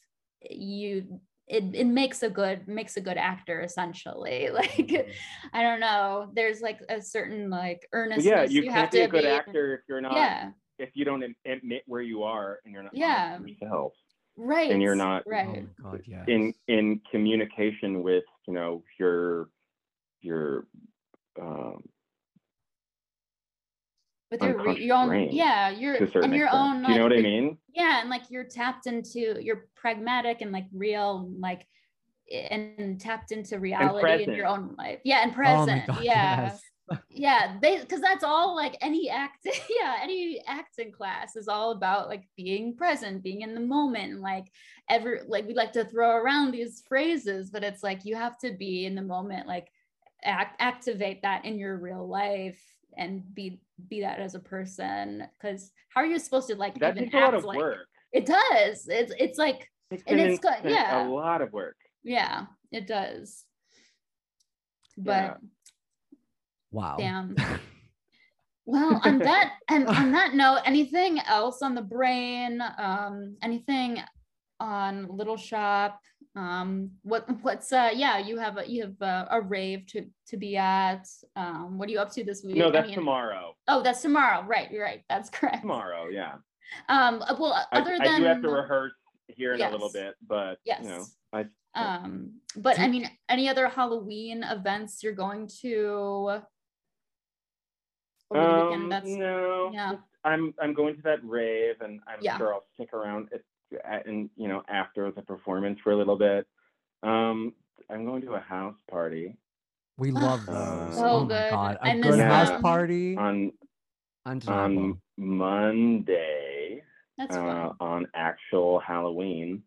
you it, it makes a good makes a good actor essentially. Like i don't know there's like a certain like earnestness yeah, you, you can't have be to a good be actor if you're not yeah. if you don't admit where you are and you're not Yeah. yourself. Right and you're not oh right. My god yeah in in communication with you know your your um with your, re- your own brain yeah you're a certain and your extent. own Do you know what I mean? yeah and like you're tapped into you're pragmatic and like real like and tapped into reality in your own life yeah and oh present my god yeah yes yeah they because that's all like any act yeah any acting class is all about like being present being in the moment and like ever like we like to throw around these phrases but it's like you have to be in the moment like act, activate that in your real life and be be that as a person because how are you supposed to like That even takes a lot of like work. it does it's it's like It's and it's good, yeah. a lot of work. yeah it does but Yeah. wow damn Well, on that and on that note, anything else on the brain? Um, anything on Little Shop? Um, what what's uh yeah, you have a you have a, a rave to to be at. Um, what are you up to this week? No, I that's mean- tomorrow. Oh, that's tomorrow. Right, you're right. That's correct. Tomorrow, yeah. Um, uh, well, I, other I than do have to rehearse here in a little bit, but Yes. you know, I um, but I mean, any other Halloween events you're going to over the um, no. yeah. I'm I'm going to that rave, and I'm Yeah. sure I'll stick around. It, and you know, after the performance for a little bit. Um, I'm going to a house party We love Uh, those. So oh my good. god, a miss good house them. party. on Undeniable. on Monday That's uh, fun. on actual Halloween.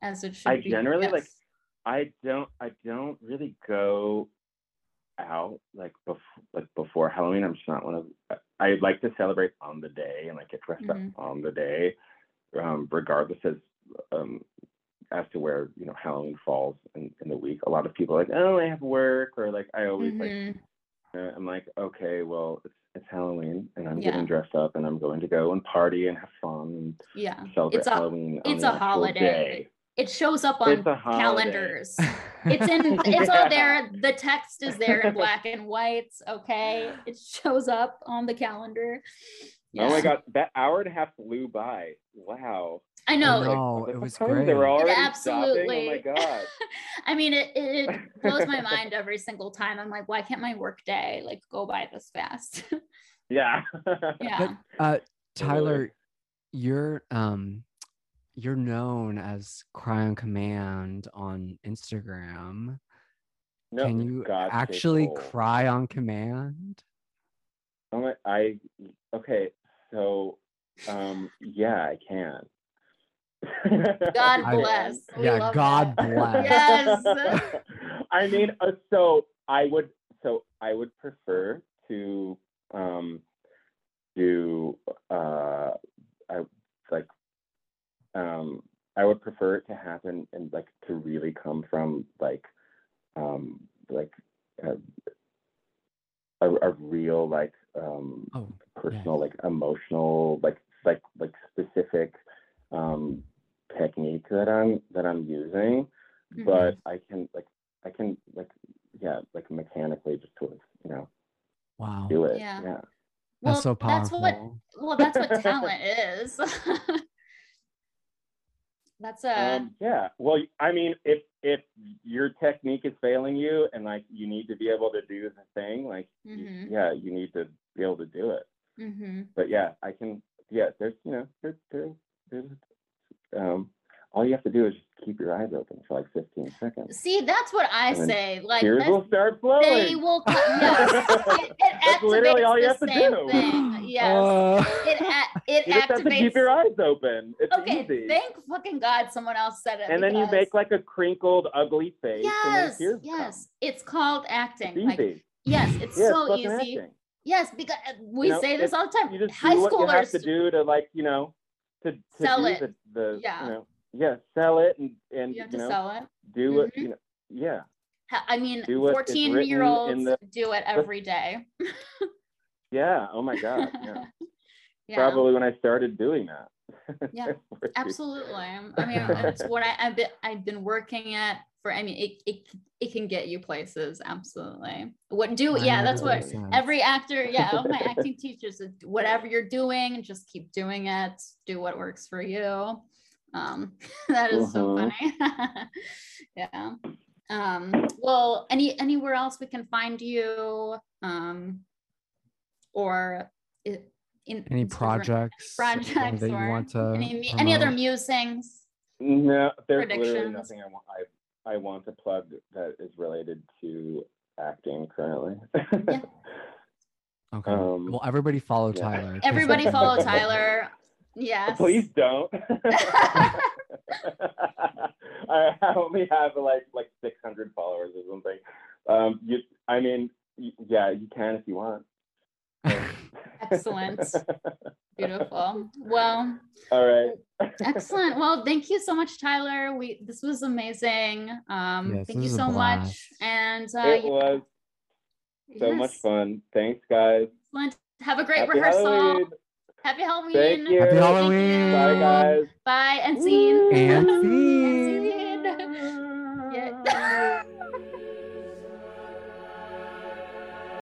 As it should I be. generally, like. I don't I don't really go out like before like before Halloween. I'm just not one of I like to celebrate on the day and like get dressed Mhm. up on the day, um, regardless as um as to where you know Halloween falls in, in the week. A lot of people are like, oh, I have work, or like I always like Mhm. uh, I'm like, okay, well, it's it's Halloween, and I'm Yeah. getting dressed up, and I'm going to go and party and have fun and Yeah. celebrate It's a Halloween. it's a holiday. day. It shows up on calendars. It's in it's all there. The text is there in black and whites. Okay. It shows up on the calendar. Oh my god, that hour and a half flew by. Wow. I know. know. Like, Oh, it was fuck? They great. were already absolutely. stopping. Oh my god. I mean, it, it, it blows my mind every single time. I'm like, why can't my work day like go by this fast? Yeah. yeah. uh, Totally. Tyler, you're um, you're known as Cry on Command on Instagram. No, Can you God, actually cry on command? Oh my, I okay. So, um, yeah, I can. God bless. We yeah, God that. bless. Yes. I mean, uh, so I would, so I would prefer to um, do, uh, I like, um, I would prefer it to happen and like to really come from like, um, like a, a, a real like um, Oh, personal, like emotional, like like like specific um, technique that I'm that I'm using, Mhm. but I can like I can like yeah like mechanically just sort of you know wow. do it. Yeah. Yeah. Well, That's so that's powerful. what well, that's what talent is. that's a Um, yeah. Well, I mean, if if your technique is failing you and like you need to be able to do the thing, like you- Mhm. yeah, you need to be able to do it. hmm But yeah, I can. Yeah, there's you know there there there's um all you have to do is just keep your eyes open for like 15 seconds. See, that's what I And say. Like Tears will start flowing. they will come. Yes, it, it That's literally all you the have to same do. thing. Yes, Uh, it a- it you just have to activates. keep your eyes open. It's okay, easy. thank fucking God someone else said it. and then you make like a crinkled, ugly face. and yes, tears yes, it's called acting. It's Like easy. yes, it's yeah, so it's easy. acting. Yes, because uh, we You know, say this all the time. You just High do what you have to do to like, you know, to, to Sell do it. the, the Yeah. you know, yeah, sell it and and You have you to know, sell it. Do what Mhm. you know, yeah. I mean, Do 14 year olds the- do it every day. Yeah. Oh my God. Yeah. Yeah. Probably when I started doing that. Yeah, Absolutely. I mean, it's what I, I've been I've been working at for. I mean, it, it it can get you places. Absolutely. What do? Yeah, that's what 100%. every actor. Yeah, all my acting teachers. Whatever you're doing, just keep doing it. Do what works for you. Um, that is so Mhm. funny. yeah. Um, well, any anywhere else we can find you? Um, or i- in any projects, projects that you or want to any, any other musings No, there's literally nothing I want. I I want to plug that is related to acting currently. Yeah. Okay. Um, well, everybody follow yeah. Tyler. 'cause- everybody follow tyler yes Please don't. I I only have like like 600 followers or something. Um, you, I mean, yeah, you can if you want. Excellent. beautiful well All right. excellent well thank you so much tyler we this was amazing um Yes, thank you so much and uh it was so much fun. Thanks, guys. excellent. have a great Happy rehearsal Halloween. Happy halloween Thank you. Happy Thank Halloween. you. Bye, guys. bye and scene And scene.